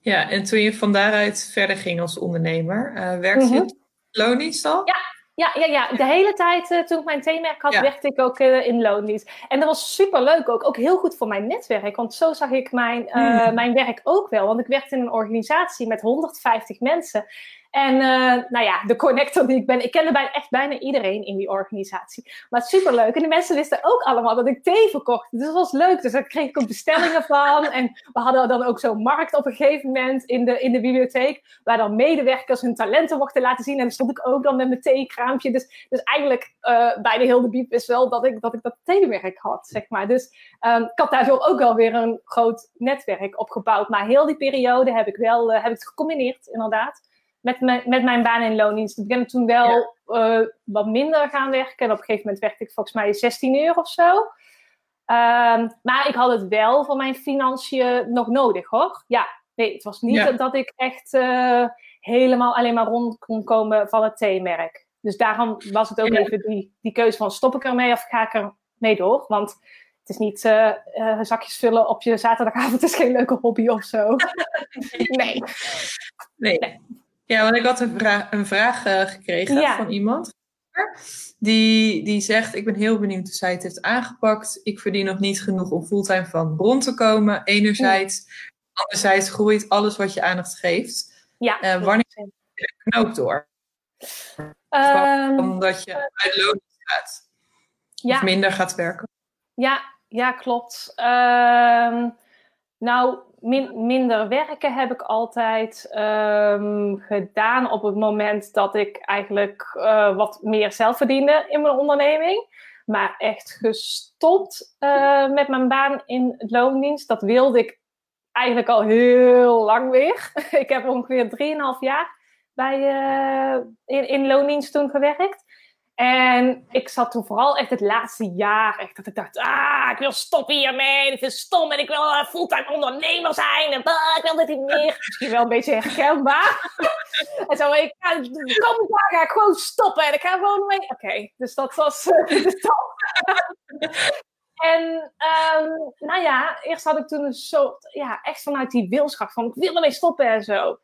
Ja, en toen je van daaruit verder ging als ondernemer, uh, werkte je mm -hmm. Lonies al? Ja, ja, ja, ja, de hele tijd uh, toen ik mijn theemerk had, ja. werkte ik ook uh, in loondienst. En dat was super leuk ook. Ook heel goed voor mijn netwerk. Want zo zag ik mijn, uh, mm. mijn werk ook wel. Want ik werkte in een organisatie met 150 mensen. En uh, nou ja, de connector die ik ben, ik kende bijna, echt bijna iedereen in die organisatie. Maar superleuk. En de mensen wisten ook allemaal dat ik thee verkocht. Dus dat was leuk. Dus daar kreeg ik ook bestellingen van. En we hadden dan ook zo'n markt op een gegeven moment in de, in de bibliotheek. Waar dan medewerkers hun talenten mochten laten zien. En dan stond ik ook dan met mijn theekraampje. Dus, dus eigenlijk uh, bij de hele biep is wel dat ik dat, ik dat theewerk had, zeg maar. Dus um, ik had daardoor ook wel weer een groot netwerk opgebouwd. Maar heel die periode heb ik wel uh, heb ik het gecombineerd, inderdaad met, mijn, met mijn baan in loondienst. Ik ben toen wel ja. uh, wat minder gaan werken. En op een gegeven moment werkte ik volgens mij 16 uur of zo. Um, maar ik had het wel voor mijn financiën nog nodig hoor. Ja, nee, het was niet ja. dat ik echt uh, helemaal alleen maar rond kon komen van het theemerk. Dus daarom was het ook ja. even die, die keuze van stop ik ermee of ga ik er mee door. Want het is niet uh, uh, zakjes vullen op je zaterdagavond. Het is geen leuke hobby of zo. nee. nee. nee. Ja, want ik had een, vra een vraag uh, gekregen ja. van iemand. Die, die zegt, ik ben heel benieuwd hoe zij het heeft aangepakt. Ik verdien nog niet genoeg om fulltime van bron te komen, enerzijds. Anderzijds groeit alles wat je aandacht geeft. Ja. Uh, wanneer zit de knoop door? Um, Omdat je uit loon gaat. Ja. Of minder gaat werken. Ja, ja klopt. Um, nou, min, minder werken heb ik altijd um, gedaan op het moment dat ik eigenlijk uh, wat meer zelf verdiende in mijn onderneming. Maar echt gestopt uh, met mijn baan in het loondienst. Dat wilde ik eigenlijk al heel lang weer. ik heb ongeveer 3,5 jaar bij, uh, in, in loondienst toen gewerkt. En ik zat toen vooral echt het laatste jaar echt dat ik dacht, ah, ik wil stoppen hiermee, dit is stom en ik wil uh, fulltime ondernemer zijn en bah, ik wil dit niet meer. Misschien wel een beetje herkenbaar. en zo, ik ga, de komende ga ik gewoon stoppen en ik ga gewoon mee. Oké, okay, dus dat was uh, de stap. en um, nou ja, eerst had ik toen een soort, ja, echt vanuit die wilskracht van, ik wil ermee stoppen en zo.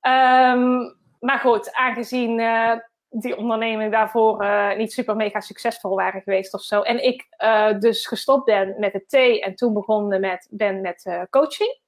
Um, maar goed, aangezien... Uh, die ondernemingen daarvoor uh, niet super mega succesvol waren geweest of zo. En ik uh, dus gestopt ben met het thee en toen begonnen met, ben met uh, coaching.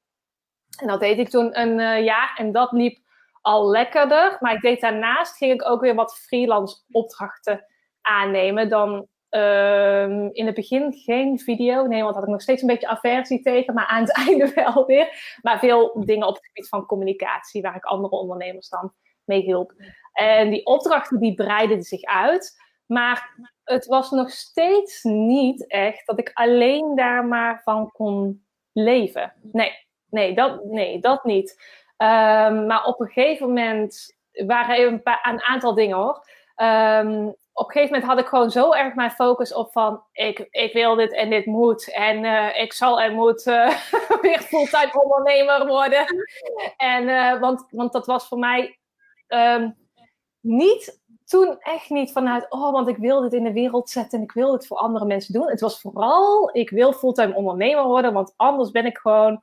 En dat deed ik toen een jaar en dat liep al lekkerder. Maar ik deed daarnaast, ging ik ook weer wat freelance opdrachten aannemen. Dan ehm, in het begin geen video, nee, want had ik nog steeds een beetje aversie tegen. Maar aan het einde wel weer. Maar veel dingen op het gebied van communicatie, waar ik andere ondernemers dan mee hielp. En die opdrachten die breidden zich uit. Maar het was nog steeds niet echt dat ik alleen daar maar van kon leven. Nee, nee, dat, nee, dat niet. Ehm, maar op een gegeven moment waren er een, paar, een aantal dingen hoor. Um, op een gegeven moment had ik gewoon zo erg mijn focus op van ik, ik wil dit en dit moet. En uh, ik zal en moet uh, weer fulltime ondernemer worden. En, uh, want, want dat was voor mij um, niet toen echt niet vanuit, oh, want ik wil dit in de wereld zetten en ik wil dit voor andere mensen doen. Het was vooral, ik wil fulltime ondernemer worden, want anders ben ik gewoon,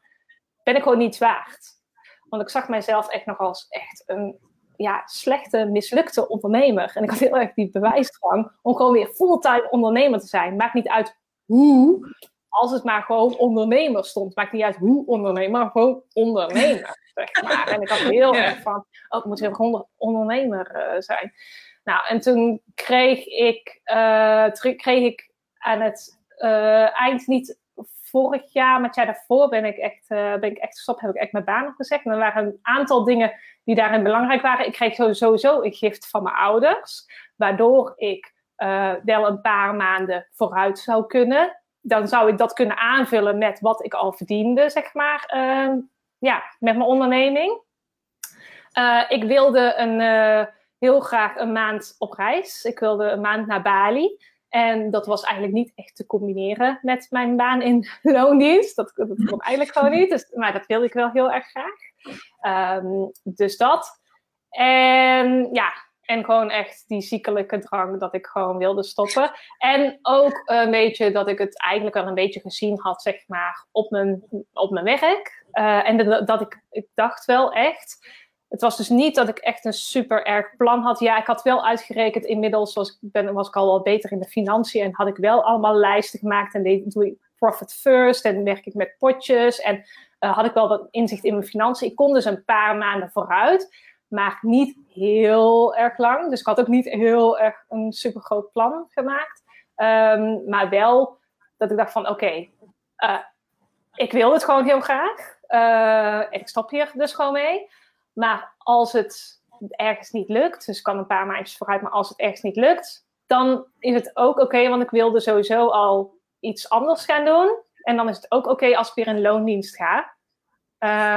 ben ik gewoon niet waard. Want ik zag mijzelf echt nog als echt een ja, slechte, mislukte ondernemer. En ik had heel erg die bewijsdrang om gewoon weer fulltime ondernemer te zijn. Maakt niet uit hoe, als het maar gewoon ondernemer stond. Maakt niet uit hoe ondernemer, maar gewoon ondernemer. Zeg maar. En ik had heel erg van, oh, ik moet weer gewoon ondernemer uh, zijn. Nou, en toen kreeg ik, uh, kreeg ik aan het uh, eind niet vorig jaar, maar het jaar daarvoor ben ik echt, uh, ben ik echt gestopt, heb ik echt mijn baan opgezegd. En er waren een aantal dingen die daarin belangrijk waren. Ik kreeg sowieso een gift van mijn ouders, waardoor ik uh, wel een paar maanden vooruit zou kunnen. Dan zou ik dat kunnen aanvullen met wat ik al verdiende, zeg maar, uh, ja, met mijn onderneming. Uh, ik wilde een, heel graag een maand op reis. Ik wilde een maand naar Bali. En dat was eigenlijk niet echt te combineren met mijn baan in loondienst. Dat, dat kon eigenlijk gewoon niet. Dus, maar dat wilde ik wel heel erg graag. Um, dus dat. En ja, en gewoon echt die ziekelijke drang dat ik gewoon wilde stoppen. En ook een beetje dat ik het eigenlijk al een beetje gezien had, zeg maar, op mijn, op mijn werk. Uh, en dat, ik, ik dacht wel echt het was dus niet dat ik echt een super erg plan had. Ja, ik had wel uitgerekend inmiddels, was, ben, was ik al wat beter in de financiën en had ik wel allemaal lijsten gemaakt en deed, doe ik profit first en werk ik met potjes en uh, had ik wel wat inzicht in mijn financiën. Ik kon dus een paar maanden vooruit, maar niet heel erg lang. Dus ik had ook niet heel erg een super groot plan gemaakt. Um, maar wel dat ik dacht van oké, uh, ik wil het gewoon heel graag. Uh, en ik stop hier dus gewoon mee. Maar als het ergens niet lukt, dus kan een paar maandjes vooruit, maar als het ergens niet lukt, dan is het ook oké, want ik wilde sowieso al iets anders gaan doen. En dan is het ook oké als ik weer in loondienst ga.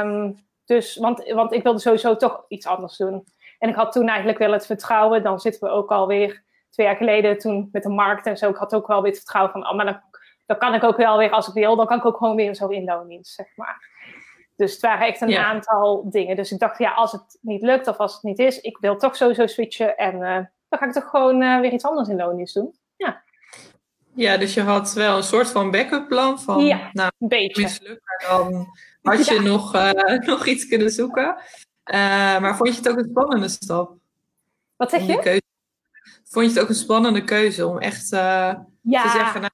Um, dus, want, want ik wilde sowieso toch iets anders doen. En ik had toen eigenlijk wel het vertrouwen, dan zitten we ook alweer twee jaar geleden toen met de markt en zo. Ik had ook wel weer het vertrouwen van, oh, maar dan, dan kan ik ook wel weer als ik wil, dan kan ik ook gewoon weer zo in loondienst, zeg maar. Dus het waren echt een aantal dingen. Dus ik dacht, ja, als het niet lukt of als het niet is, ik wil toch sowieso switchen. En uh, dan ga ik toch gewoon uh, weer iets anders in loondienst doen. Ja. Ja, dus je had wel een soort van backup plan van, ja, nou, een beetje. mislukt, maar dan had je ja. nog, uh, nog iets kunnen zoeken. maar vond je het ook een spannende stap? Wat zeg je? Keuze, vond je het ook een spannende keuze om echt ja. te zeggen, nou,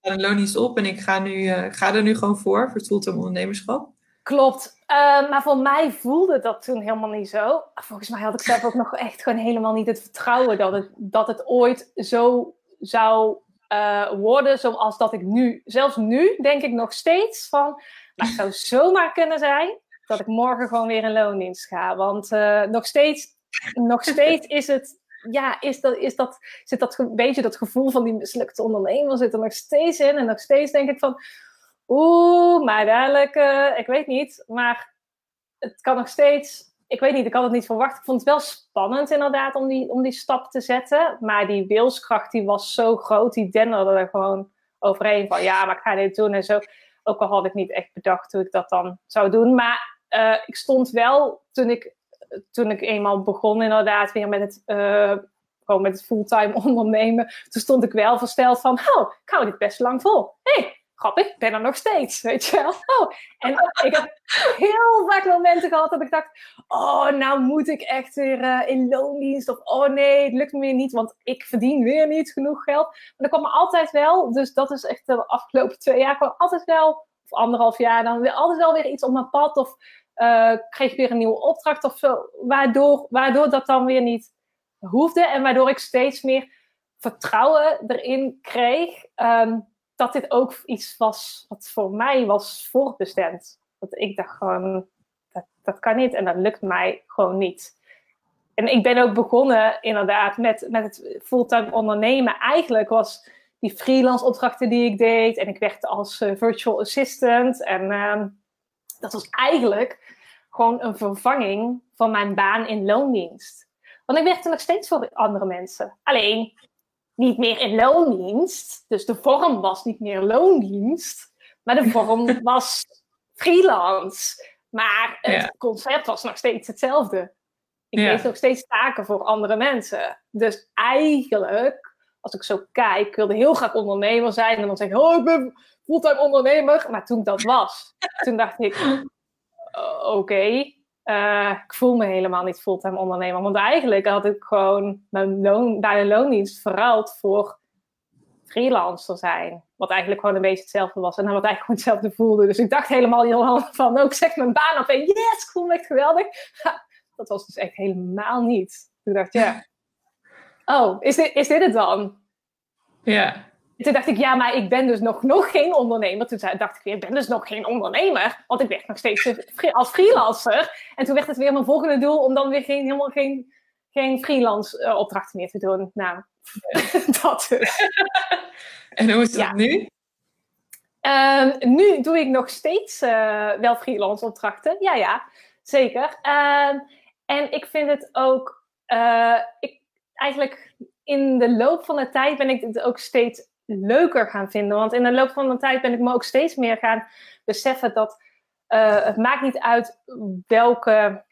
ik ga een loondienst op en ik ga, nu, ga er nu gewoon voor, voor fulltime ondernemerschap? Klopt. Uh, maar voor mij voelde dat toen helemaal niet zo. Volgens mij had ik zelf ook nog echt gewoon helemaal niet het vertrouwen dat het, dat het ooit zo zou uh, worden zoals dat ik nu. Zelfs nu denk ik nog steeds van, maar het zou zomaar kunnen zijn dat ik morgen gewoon weer in loondienst ga. Want uh, nog, steeds, nog steeds is het ja, is dat, is dat, zit dat beetje dat gevoel van die mislukte ondernemer zit er nog steeds in. En nog steeds denk ik van, Oeh, maar dadelijk, uh, ik weet niet. Maar het kan nog steeds, ik weet niet, ik had het niet verwacht. Ik vond het wel spannend inderdaad om die, om die stap te zetten. Maar die wilskracht die was zo groot, die denderde er gewoon overheen van ja, maar ik ga dit doen en zo. Ook al had ik niet echt bedacht hoe ik dat dan zou doen. Maar uh, ik stond wel, toen ik, toen ik eenmaal begon inderdaad weer met het... Uh, gewoon met het fulltime ondernemen. Toen stond ik wel versteld van, oh, ik hou dit best lang vol. hey, grappig, ik ben er nog steeds, weet je wel. Oh, en ik heb heel vaak momenten gehad dat ik dacht, oh, nou moet ik echt weer uh, in loondienst. Of, oh nee, het lukt me weer niet, want ik verdien weer niet genoeg geld. Maar er kwam er altijd wel, dus dat is echt de afgelopen twee jaar, kwam altijd wel, of anderhalf jaar, dan weer altijd wel weer iets op mijn pad. Of uh, kreeg ik weer een nieuwe opdracht of zo. Waardoor, waardoor dat dan weer niet hoefde. En waardoor ik steeds meer vertrouwen erin kreeg. Um, dat dit ook iets was wat voor mij was voorbestemd. Dat ik dacht gewoon, dat, dat kan niet en dat lukt mij gewoon niet. En ik ben ook begonnen inderdaad met, met het fulltime ondernemen. Eigenlijk was die freelance opdrachten die ik deed. En ik werkte als uh, virtual assistant. En uh, dat was eigenlijk gewoon een vervanging van mijn baan in loondienst. Want ik werkte nog steeds voor andere mensen. Alleen niet meer in loondienst. Dus de vorm was niet meer loondienst. Maar de vorm was freelance. Maar het concept was nog steeds hetzelfde. Ik ja. deed nog steeds taken voor andere mensen. Dus eigenlijk, als ik zo kijk, ik wilde heel graag ondernemer zijn. En dan zeg ik, oh, ik ben fulltime ondernemer. Maar toen dat was, toen dacht ik, oké, uh, ik voel me helemaal niet fulltime ondernemer. Want eigenlijk had ik gewoon mijn loon, bij de loondienst verruild voor freelancer zijn. Wat eigenlijk gewoon een beetje hetzelfde was. En dan wat eigenlijk gewoon hetzelfde voelde. Dus ik dacht helemaal heel van, ook zeg mijn baan op en yes, ik voel me echt geweldig. dat was dus echt helemaal niet. Toen dacht ik, ja, oh, is dit, is dit het dan? Ja. Toen dacht ik, ja, maar ik ben dus nog, nog geen ondernemer. Toen dacht ik weer, ik ben dus nog geen ondernemer. Want ik werk nog steeds als freelancer. En toen werd het weer mijn volgende doel om dan weer geen, helemaal geen, geen freelance uh, opdrachten meer te doen. Nou, dat dus. en hoe is dat nu? Uh, nu doe ik nog steeds uh, wel freelance opdrachten. Ja, ja, zeker. Uh, en ik vind het ook, uh, ik, eigenlijk in de loop van de tijd ben ik het ook steeds leuker gaan vinden. Want in de loop van de tijd ben ik me ook steeds meer gaan beseffen dat uh, het maakt niet uit welke,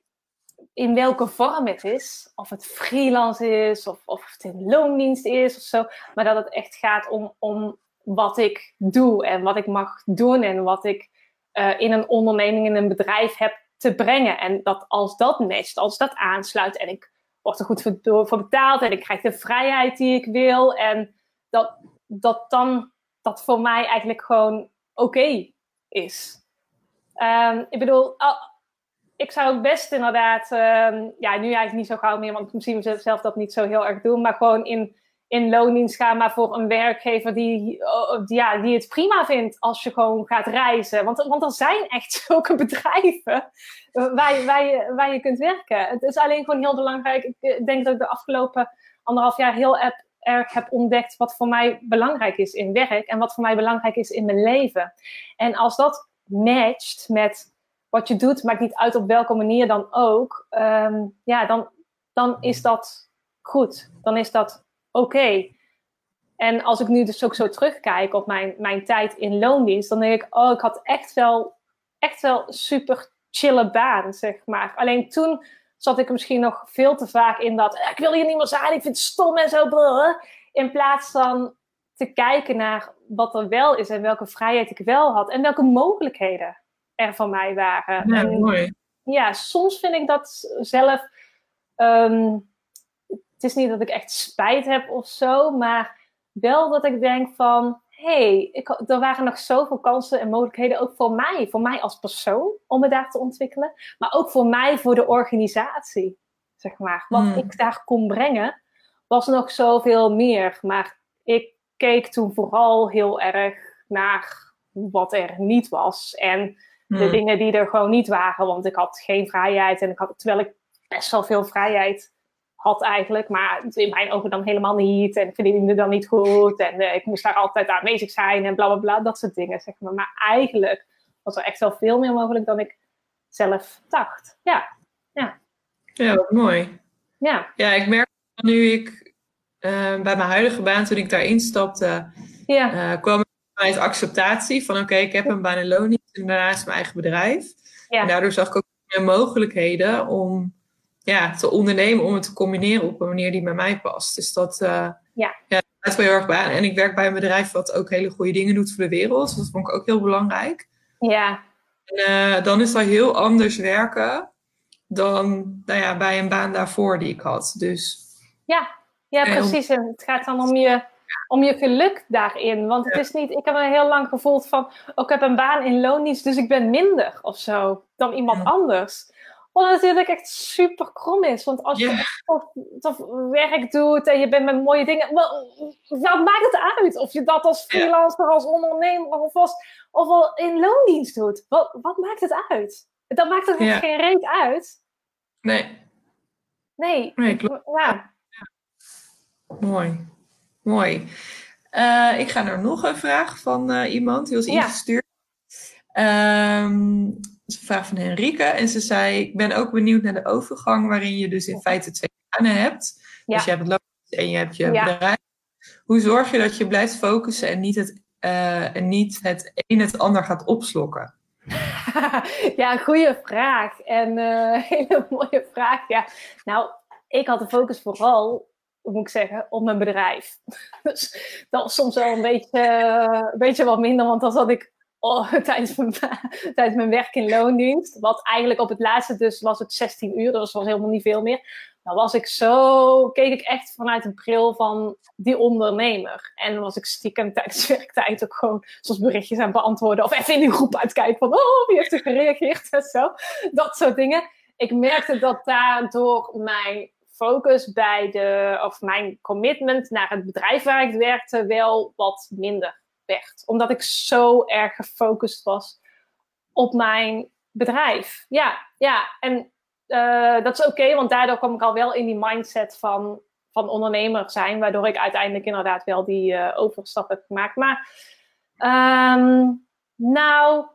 in welke vorm het is. Of het freelance is, of, of het in loondienst is of zo. Maar dat het echt gaat om, om wat ik doe en wat ik mag doen en wat ik uh, in een onderneming, in een bedrijf heb te brengen. En dat als dat matcht, als dat aansluit en ik word er goed voor betaald en ik krijg de vrijheid die ik wil en dat, dat dan dat voor mij eigenlijk gewoon oké is. Um, ik bedoel, ik zou ook best inderdaad, um, ja, nu eigenlijk niet zo gauw meer, want zie mezelf dat niet zo heel erg doen, maar gewoon in in loondienst gaan, maar voor een werkgever die, oh, ja, die het prima vindt als je gewoon gaat reizen. Want, want er zijn echt zulke bedrijven waar waar, je, waar je kunt werken. Het is alleen gewoon heel belangrijk. Ik denk dat ik de afgelopen anderhalf jaar heel erg heb ontdekt wat voor mij belangrijk is in werk en wat voor mij belangrijk is in mijn leven. En als dat matcht met wat je doet, maakt niet uit op welke manier dan ook, um, ja, dan, dan is dat goed. Dan is dat oké. En als ik nu dus ook zo terugkijk op mijn, mijn tijd in loondienst, dan denk ik, oh, ik had echt wel, echt wel super chille baan, zeg maar. Alleen toen zat ik misschien nog veel te vaak in dat, ik wil hier niet meer zijn, ik vind het stom en zo. In plaats van te kijken naar wat er wel is en welke vrijheid ik wel had en welke mogelijkheden er van mij waren. Ja, mooi. Ja, soms vind ik dat zelf ehm, het is niet dat ik echt spijt heb of zo, maar wel dat ik denk van, hé, hey, er waren nog zoveel kansen en mogelijkheden, ook voor mij, voor mij als persoon, om me daar te ontwikkelen, maar ook voor mij, voor de organisatie, zeg maar. Wat hmm. ik daar kon brengen, was nog zoveel meer, maar ik keek toen vooral heel erg naar wat er niet was en de hmm. dingen die er gewoon niet waren, want ik had geen vrijheid en ik had, terwijl ik best wel veel vrijheid had eigenlijk, maar in mijn ogen dan helemaal niet. En ik verdiende dan niet goed. En uh, ik moest daar altijd aanwezig zijn en bla bla bla, dat soort dingen, zeg maar. Maar eigenlijk was er echt wel veel meer mogelijk dan ik zelf dacht. Ja, ja. Ja, wat mooi. Ja. Ja, ik merk nu ik uh, bij mijn huidige baan, toen ik daarin stapte, ja. uh, kwam uit acceptatie van oké, ik heb een baan en loon en daarnaast mijn eigen bedrijf. Ja. En daardoor zag ik ook meer mogelijkheden om ja, te ondernemen om het te combineren op een manier die bij mij past. Dus dat, uh, ja. ja, dat wel heel erg bij. En ik werk bij een bedrijf wat ook hele goede dingen doet voor de wereld. Dus dat vond ik ook heel belangrijk. Ja. En uh, dan is dat heel anders werken dan nou ja, bij een baan daarvoor die ik had. Dus, ja, ja, precies. En het gaat dan om je, om je geluk daarin. Want het is niet, ik heb me heel lang gevoeld van, oh, ik heb een baan in loondienst, dus ik ben minder of zo dan iemand anders. Wat natuurlijk echt super krom is. Want als je tof, werk doet en je bent met mooie dingen. wat maakt het uit of je dat als freelancer, als ondernemer of, als, of al in loondienst doet? Wat, wat maakt het uit? Dat maakt er geen reet uit. Nee. Nee, Nee, klopt. ja. Mooi. Mooi. Eh, ik ga naar nog een vraag van eh, iemand die was Ja. ingestuurd. Ehm, dat is een vraag van Henrike. En ze zei, ik ben ook benieuwd naar de overgang waarin je dus in feite twee banen hebt. Ja. Dus je hebt het en je hebt je Ja. bedrijf. Hoe zorg je dat je blijft focussen en niet het, eh, en niet het een het ander gaat opslokken? ja, goede vraag. En een hele mooie vraag. Ja. Nou, ik had de focus vooral, moet ik zeggen, op mijn bedrijf. Dus dat was soms wel een beetje, eh, een beetje wat minder, want dan zat ik oh, tijdens, mijn, tijdens mijn werk in loondienst. Wat eigenlijk op het laatste dus was het 16 uur, dus was helemaal niet veel meer. Dan was ik zo, keek ik echt vanuit een bril van die ondernemer. En was ik stiekem tijdens werktijd ook gewoon zoals berichtjes aan beantwoorden. Of even in die groep uitkijken van, oh, wie heeft er gereageerd en zo. Dat soort dingen. Ik merkte dat daardoor mijn focus bij de, of mijn commitment naar het bedrijf waar ik werkte wel wat minder Omdat ik zo erg gefocust was op mijn bedrijf. Ja, ja. En uh, dat is oké, want daardoor kwam ik al wel in die mindset van, van ondernemer zijn, waardoor ik uiteindelijk inderdaad wel die uh, overstap heb gemaakt. Maar, um, nou,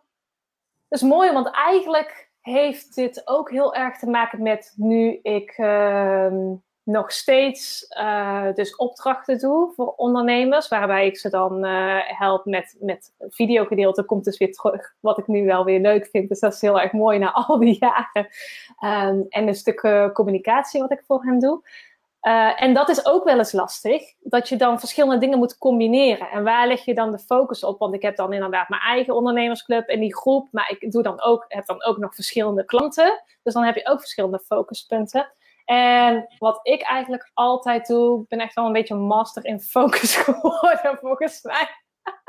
dat is mooi, want eigenlijk heeft dit ook heel erg te maken met nu ik uh, nog steeds uh, dus opdrachten doe voor ondernemers, waarbij ik ze dan uh, help met, met videogedeelte, komt dus weer terug, wat ik nu wel weer leuk vind. Dus dat is heel erg mooi na al die jaren. Um, en een stuk uh, communicatie wat ik voor hen doe. En dat is ook wel eens lastig, dat je dan verschillende dingen moet combineren. En waar leg je dan de focus op? Want ik heb dan inderdaad mijn eigen ondernemersclub en die groep, maar ik doe dan ook, heb dan ook nog verschillende klanten. Dus dan heb je ook verschillende focuspunten. En wat ik eigenlijk altijd doe, ik ben echt wel een beetje master in focus geworden, volgens mij.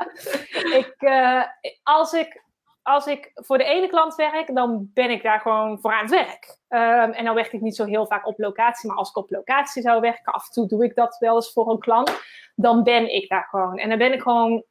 ik, uh, als, ik, als ik voor de ene klant werk, dan ben ik daar gewoon voor aan het werk. Um, en dan werk ik niet zo heel vaak op locatie, maar als ik op locatie zou werken, af en toe doe ik dat wel eens voor een klant, dan ben ik daar gewoon. En dan ben ik gewoon,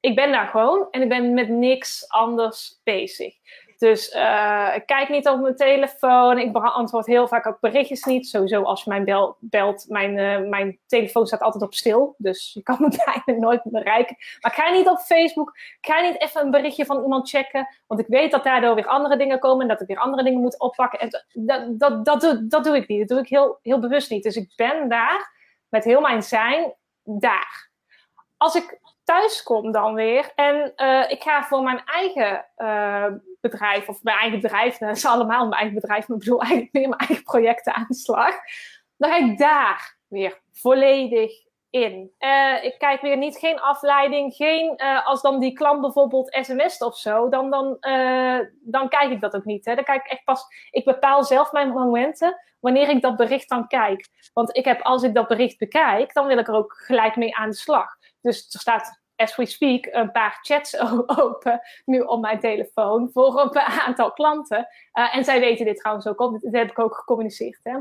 ik ben daar gewoon en ik ben met niks anders bezig. Dus uh, ik kijk niet op mijn telefoon. Ik beantwoord heel vaak ook berichtjes niet. Sowieso als je bel, belt, mijn, uh, mijn telefoon staat altijd op stil. Dus je kan me bijna nooit bereiken. Maar ik ga niet op Facebook. Ik ga niet even een berichtje van iemand checken. Want ik weet dat daardoor weer andere dingen komen. En dat ik weer andere dingen moet oppakken. En dat, dat, dat, doe, dat doe ik niet. Dat doe ik heel, heel bewust niet. Dus ik ben daar met heel mijn zijn daar. Als ik thuis kom dan weer en uh, ik ga voor mijn eigen uh, bedrijf, of mijn eigen bedrijf, dat is allemaal mijn eigen bedrijf, maar ik bedoel eigenlijk meer mijn eigen projecten aan de slag, dan ga ik daar weer volledig in. Uh, ik kijk weer niet, geen afleiding, geen, als dan die klant bijvoorbeeld sms't of zo, dan, dan, dan kijk ik dat ook niet. Hè. Dan kijk ik echt pas, ik bepaal zelf mijn momenten wanneer ik dat bericht dan kijk. Want ik heb, als ik dat bericht bekijk, dan wil ik er ook gelijk mee aan de slag. Dus er staat as we speak, een paar chats open nu op mijn telefoon voor een aantal klanten. Uh, en zij weten dit trouwens ook op, dat heb ik ook gecommuniceerd. Hè?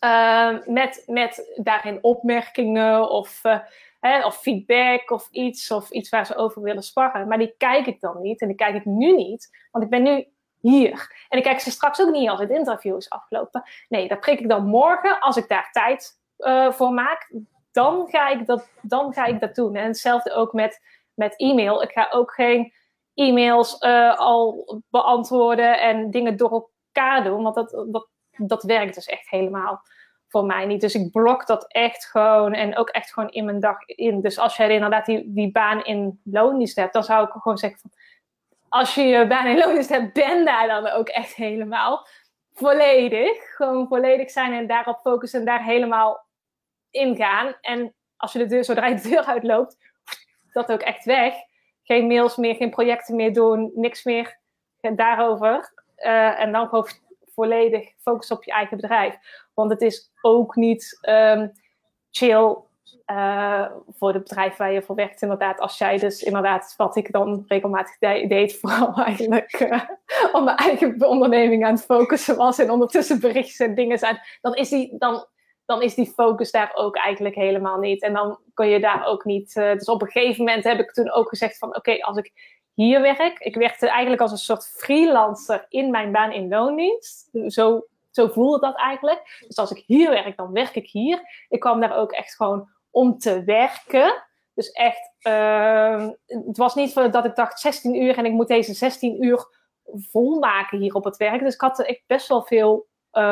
Uh, met, met daarin opmerkingen of, uh, hè, of feedback of iets, of iets waar ze over willen sparren. Maar die kijk ik dan niet en die kijk ik nu niet, want ik ben nu hier. En ik kijk ze straks ook niet als het interview is afgelopen. Nee, dat prik ik dan morgen als ik daar tijd uh, voor maak dan ga ik dat, dan ga ik dat doen. En hetzelfde ook met, met e-mail. Ik ga ook geen e-mails uh, al beantwoorden en dingen door elkaar doen, want dat, dat, dat werkt dus echt helemaal voor mij niet. Dus ik blok dat echt gewoon en ook echt gewoon in mijn dag in. Dus als jij inderdaad die, die baan in loondienst hebt, dan zou ik gewoon zeggen van, als je je baan in loondienst hebt, ben daar dan ook echt helemaal volledig. Gewoon volledig zijn en daarop focussen en daar helemaal ingaan. En als je de deur, zodra je de deur uitloopt, dat ook echt weg. Geen mails meer, geen projecten meer doen, niks meer daarover. Uh, en dan gewoon volledig focus op je eigen bedrijf. Want het is ook niet um, chill uh, voor het bedrijf waar je voor werkt. Inderdaad, als jij dus inderdaad, wat ik dan regelmatig de deed, vooral eigenlijk uh, op mijn eigen onderneming aan het focussen was. En ondertussen berichtjes en dingen zijn. Dan is die, dan dan is die focus daar ook eigenlijk helemaal niet. En dan kun je daar ook niet. Uh, dus op een gegeven moment heb ik toen ook gezegd van oké, als ik hier werk. Ik werkte eigenlijk als een soort freelancer in mijn baan in loondienst. Zo zo voelde dat eigenlijk. Dus als ik hier werk, dan werk ik hier. Ik kwam daar ook echt gewoon om te werken. Dus echt, uh, het was niet dat ik dacht 16 uur en ik moet deze 16 uur volmaken hier op het werk. Dus ik had echt best wel veel uh,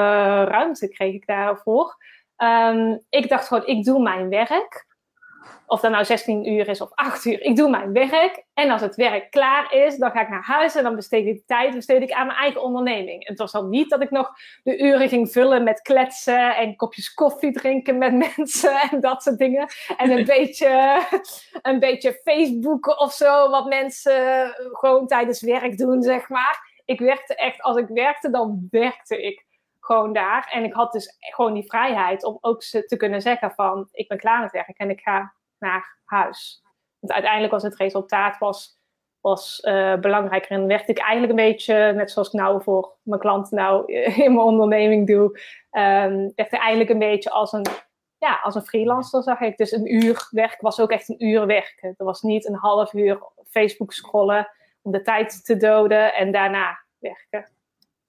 ruimte kreeg ik daarvoor. Um, ik dacht gewoon, ik doe mijn werk. Of dat nou 16 uur is of 8 uur. Ik doe mijn werk. En als het werk klaar is, dan ga ik naar huis en dan besteed ik de tijd besteed ik aan mijn eigen onderneming. Het was al niet dat ik nog de uren ging vullen met kletsen en kopjes koffie drinken met mensen en dat soort dingen. En een beetje, een beetje Facebooken of zo, wat mensen gewoon tijdens werk doen, zeg maar. Ik werkte echt, als ik werkte, dan werkte ik gewoon daar. En ik had dus gewoon die vrijheid om ook te kunnen zeggen van, ik ben klaar met werk en ik ga naar huis. Want uiteindelijk was het resultaat was, was uh, belangrijker. En werd ik eigenlijk een beetje, net zoals ik nou voor mijn klanten nou in mijn onderneming doe, um, werd ik eigenlijk een beetje als een, ja, als een freelancer, zag ik. Dus een uur werk was ook echt een uur werken. Er was niet een half uur Facebook scrollen om de tijd te doden en daarna werken.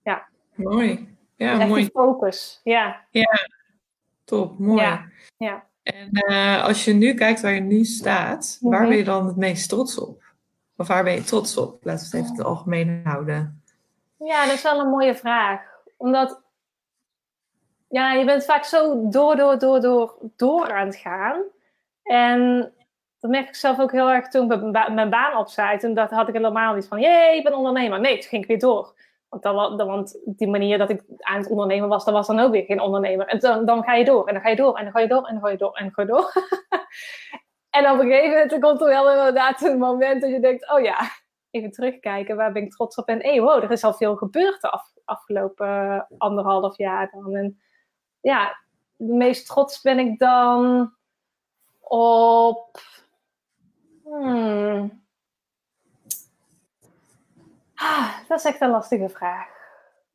Ja. Mooi. Ja, dus mooi. focus. Ja. Ja, top. Mooi. Ja. ja. En uh, als je nu kijkt waar je nu staat, waar Mhm. ben je dan het meest trots op? Of waar ben je trots op? Laten we het even het algemeen houden. Ja, dat is wel een mooie vraag. Omdat, ja, je bent vaak zo door, door, door, door, door aan het gaan. En dat merk ik zelf ook heel erg toen ik mijn ba- mijn baan opzij. Toen dat had ik helemaal niet van, jee, ik ben ondernemer. Nee, toen ging ik weer door. Want, dan, want die manier dat ik aan het ondernemen was, dat was dan ook weer geen ondernemer. En dan, dan ga je door, en dan ga je door, en dan ga je door, en dan ga je door, en dan ga je door. en op een gegeven moment komt er wel inderdaad een moment dat je denkt, oh ja, even terugkijken, waar ben ik trots op? En hey, wow, er is al veel gebeurd de af, afgelopen eh, anderhalf jaar dan. En ja, de meest trots ben ik dan op... Hmm. Ah, dat is echt een lastige vraag.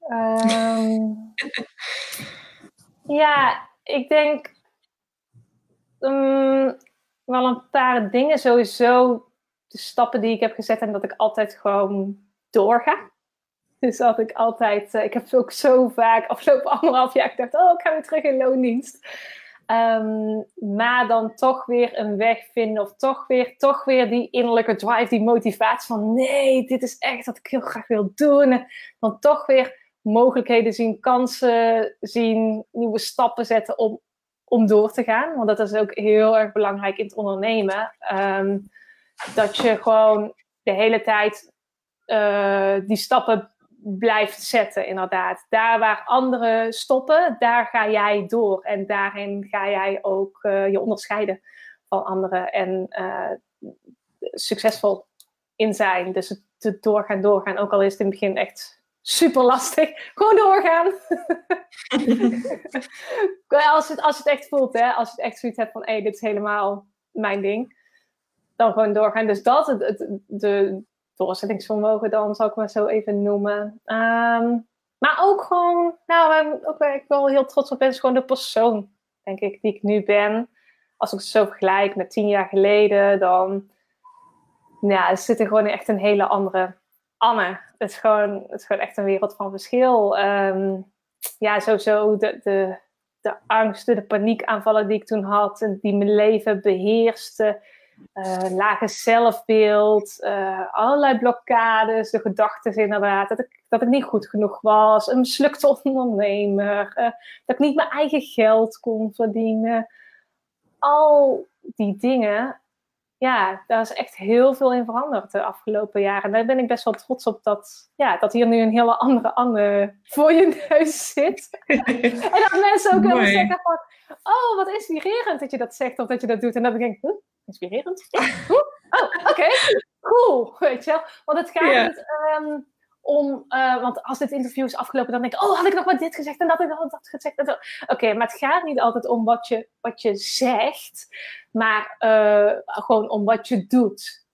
Ehm, ja, ik denk mm, wel een paar dingen. Sowieso de stappen die ik heb gezet en dat ik altijd gewoon doorga. Dus dat ik altijd, eh, ik heb ook zo vaak afgelopen anderhalf jaar gedacht, oh, ik ga weer terug in loondienst. Ehm, maar dan toch weer een weg vinden of toch weer, toch weer die innerlijke drive, die motivatie van nee, dit is echt wat ik heel graag wil doen. En dan toch weer mogelijkheden zien, kansen zien, nieuwe stappen zetten om, om door te gaan. Want dat is ook heel erg belangrijk in het ondernemen. Ehm, dat je gewoon de hele tijd uh, die stappen blijft zetten, inderdaad. Daar waar anderen stoppen, daar ga jij door. En daarin ga jij ook uh, je onderscheiden van anderen. En uh, succesvol in zijn. Dus het doorgaan, doorgaan. Ook al is het in het begin echt super lastig. Gewoon doorgaan. als, het, als je het echt voelt, hè. Als je het echt zoiets hebt van, hé, hey, dit is helemaal mijn ding. Dan gewoon doorgaan. Dus dat, het, het, de doorzettingsvermogen dan, zal ik maar zo even noemen. Um, maar ook gewoon, nou, waar ook ik wel heel trots op ben, is gewoon de persoon, denk ik, die ik nu ben. Als ik het zo vergelijk met tien jaar geleden, dan ja, zit er gewoon echt een hele andere Anne. Het is gewoon, het is gewoon echt een wereld van verschil. Um, ja, sowieso de, de, de angsten, de paniekaanvallen die ik toen had, en die mijn leven beheersten. Uh, lage zelfbeeld, uh, allerlei blokkades, de gedachten inderdaad, dat ik, dat ik niet goed genoeg was, een mislukte ondernemer, uh, dat ik niet mijn eigen geld kon verdienen. Al die dingen, ja, daar is echt heel veel in veranderd de afgelopen jaren. En daar ben ik best wel trots op dat, ja, dat hier nu een hele andere Anne voor je neus zit. en dat mensen ook willen zeggen van, oh, wat inspirerend dat je dat zegt of dat je dat doet. En dan denk ik, huh? inspirerend. Ja. Oh, oké. Okay. Cool. Weet je wel? Want het gaat yeah. niet um, om... Uh, want als dit interview is afgelopen, dan denk ik... Oh, had ik nog maar dit gezegd en dat ik nog dat gezegd. Oké, maar het gaat niet altijd om wat je, wat je zegt. Maar uh, gewoon om wat je doet.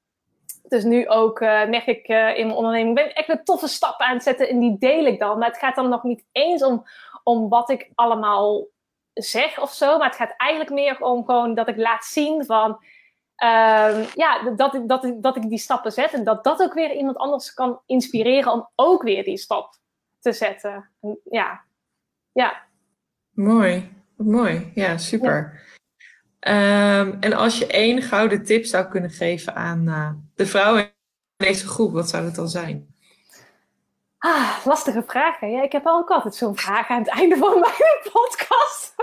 Dus nu ook uh, merk ik in mijn onderneming... ben ik echt een toffe stappen aan het zetten en die deel ik dan. Maar het gaat dan nog niet eens om, om wat ik allemaal zeg of zo. Maar het gaat eigenlijk meer om gewoon dat ik laat zien van... Uh, ja, dat, ik, dat, ik, dat ik die stappen zet. En dat dat ook weer iemand anders kan inspireren om ook weer die stap te zetten. En, ja, Ja. Mooi, mooi. Ja, super. Ehm, en als je één gouden tip zou kunnen geven aan uh, de vrouwen in deze groep, wat zou het dan zijn? Ah, lastige vragen. Ja, ik heb ook altijd zo'n vraag aan het einde van mijn podcast.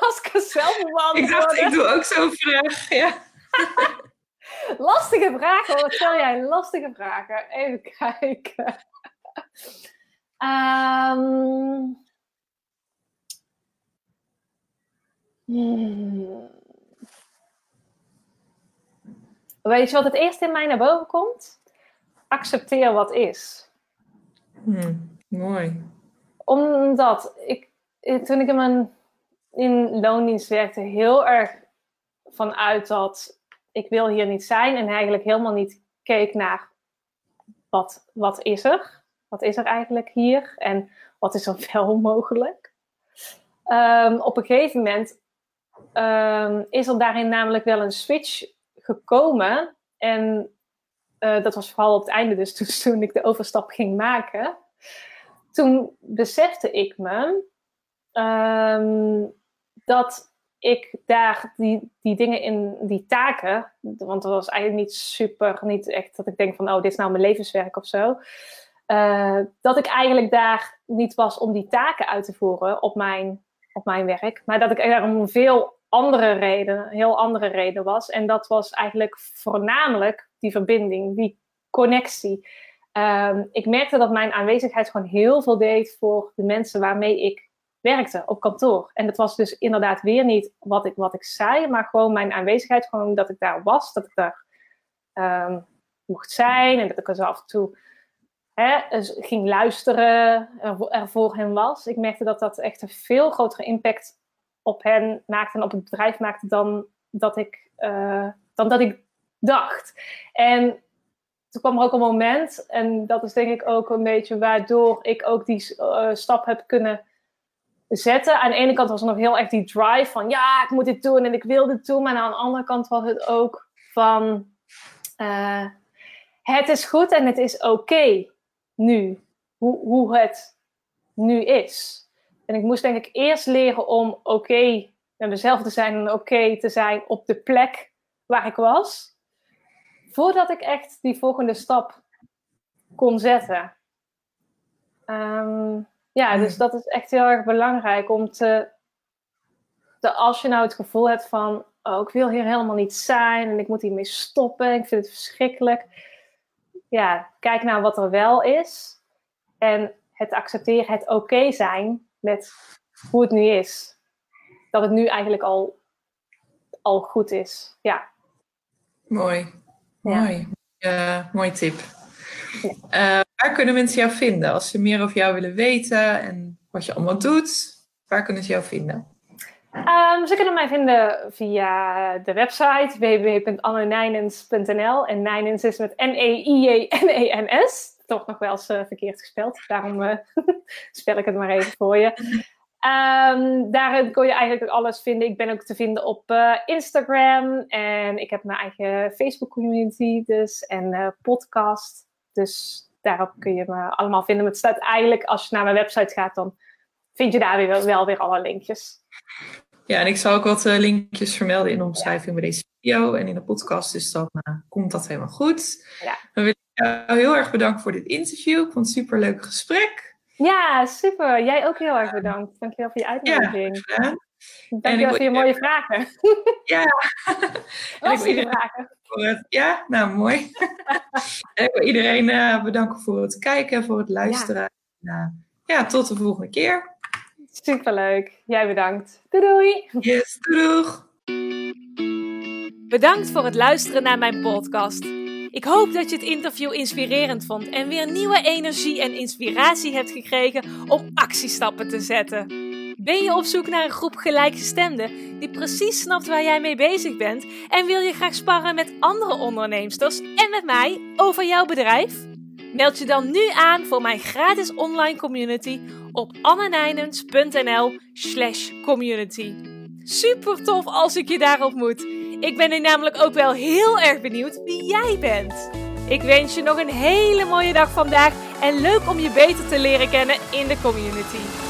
Als ik het zelf moet Ik dacht, ik doe ook zo'n vraag. Ja. lastige vragen. Wat stel jij? Lastige vragen. Even kijken. Um... Hmm. Weet je wat het eerst in mij naar boven komt? Accepteer wat is. Hmm, mooi. Omdat ik, toen ik in mijn in loondienst werkte, heel erg vanuit dat ik wil hier niet zijn en eigenlijk helemaal niet keek naar wat, wat is er? Wat is er eigenlijk hier? En wat is er wel mogelijk? Um, op een gegeven moment um, is er daarin namelijk wel een switch gekomen. En uh, dat was vooral op het einde, dus toen, toen ik de overstap ging maken. Toen besefte ik me um, dat ik daar die, die dingen in, die taken, want dat was eigenlijk niet super, niet echt dat ik denk van, oh, dit is nou mijn levenswerk of zo. Uh, dat ik eigenlijk daar niet was om die taken uit te voeren op mijn, op mijn werk, maar dat ik er om veel andere reden, heel andere reden was. En dat was eigenlijk voornamelijk die verbinding, die connectie. Um, ik merkte dat mijn aanwezigheid gewoon heel veel deed voor de mensen waarmee ik werkte op kantoor. En dat was dus inderdaad weer niet wat ik, wat ik zei, maar gewoon mijn aanwezigheid, gewoon dat ik daar was, dat ik daar um, mocht zijn en dat ik er zo af en toe ging luisteren, er, er voor hen was. Ik merkte dat dat echt een veel grotere impact op hen maakte en op het bedrijf maakte dan dat ik, uh, dan dat ik dacht. En toen kwam er ook een moment, en dat is denk ik ook een beetje waardoor ik ook die uh, stap heb kunnen zetten. Aan de ene kant was er nog heel erg die drive van ja, ik moet dit doen en ik wil dit doen. Maar aan de andere kant was het ook van uh, het is goed en het is oké nu. Hoe, hoe het nu is. En ik moest denk ik eerst leren om oké okay met mezelf te zijn en oké te zijn op de plek waar ik was. Voordat ik echt die volgende stap kon zetten. Um, ja, dus dat is echt heel erg belangrijk om te. Als je nou het gevoel hebt van. Oh, ik wil hier helemaal niet zijn en ik moet hiermee stoppen. Ik vind het verschrikkelijk. Ja, kijk naar wat er wel is. En het accepteren, het oké zijn met hoe het nu is. Dat het nu eigenlijk al, al goed is. Ja. Mooi. Mooi. Uh, mooi tip. Uh, waar kunnen mensen jou vinden als ze meer over jou willen weten en wat je allemaal doet? Waar kunnen ze jou vinden? Um, ze kunnen mij vinden via de website www.annenijnens.nl en Nijnens is met N-E-I-J-N-E-N-S. Toch nog wel eens uh, verkeerd gespeld, daarom uh, spel ik het maar even voor je. Um, daarin kun je eigenlijk alles vinden. Ik ben ook te vinden op uh, Instagram en ik heb mijn eigen Facebook community dus en podcast. Dus daarop kun je me allemaal vinden. Maar het staat eigenlijk, als je naar mijn website gaat, dan vind je daar weer, wel weer alle linkjes. Ja, en ik zal ook wat uh, linkjes vermelden in de omschrijving bij deze video en in de podcast. Dus dan uh, komt dat helemaal goed. Ja. Dan wil ik jou heel erg bedanken voor dit interview. Ik vond het een super leuk gesprek. Ja, super. Jij ook heel erg bedankt. Dankjewel voor je uitnodiging. Ja, Dankjewel voor je mooie vragen. Ja. Lastige vragen. Het, ja, nou mooi. en ik wil iedereen uh, bedanken voor het kijken, voor het luisteren. Ja. Uh, ja, tot de volgende keer. Superleuk. Jij bedankt. Doei doei. Yes, doeg. Bedankt voor het luisteren naar mijn podcast. Ik hoop dat je het interview inspirerend vond en weer nieuwe energie en inspiratie hebt gekregen om actiestappen te zetten. Ben je op zoek naar een groep gelijkgestemden die precies snapt waar jij mee bezig bent en wil je graag sparren met andere onderneemsters en met mij over jouw bedrijf? Meld je dan nu aan voor mijn gratis online community op annenijnens.nl slash community. Super tof als ik je daar ontmoet. Ik ben nu namelijk ook wel heel erg benieuwd wie jij bent. Ik wens je nog een hele mooie dag vandaag en leuk om je beter te leren kennen in de community.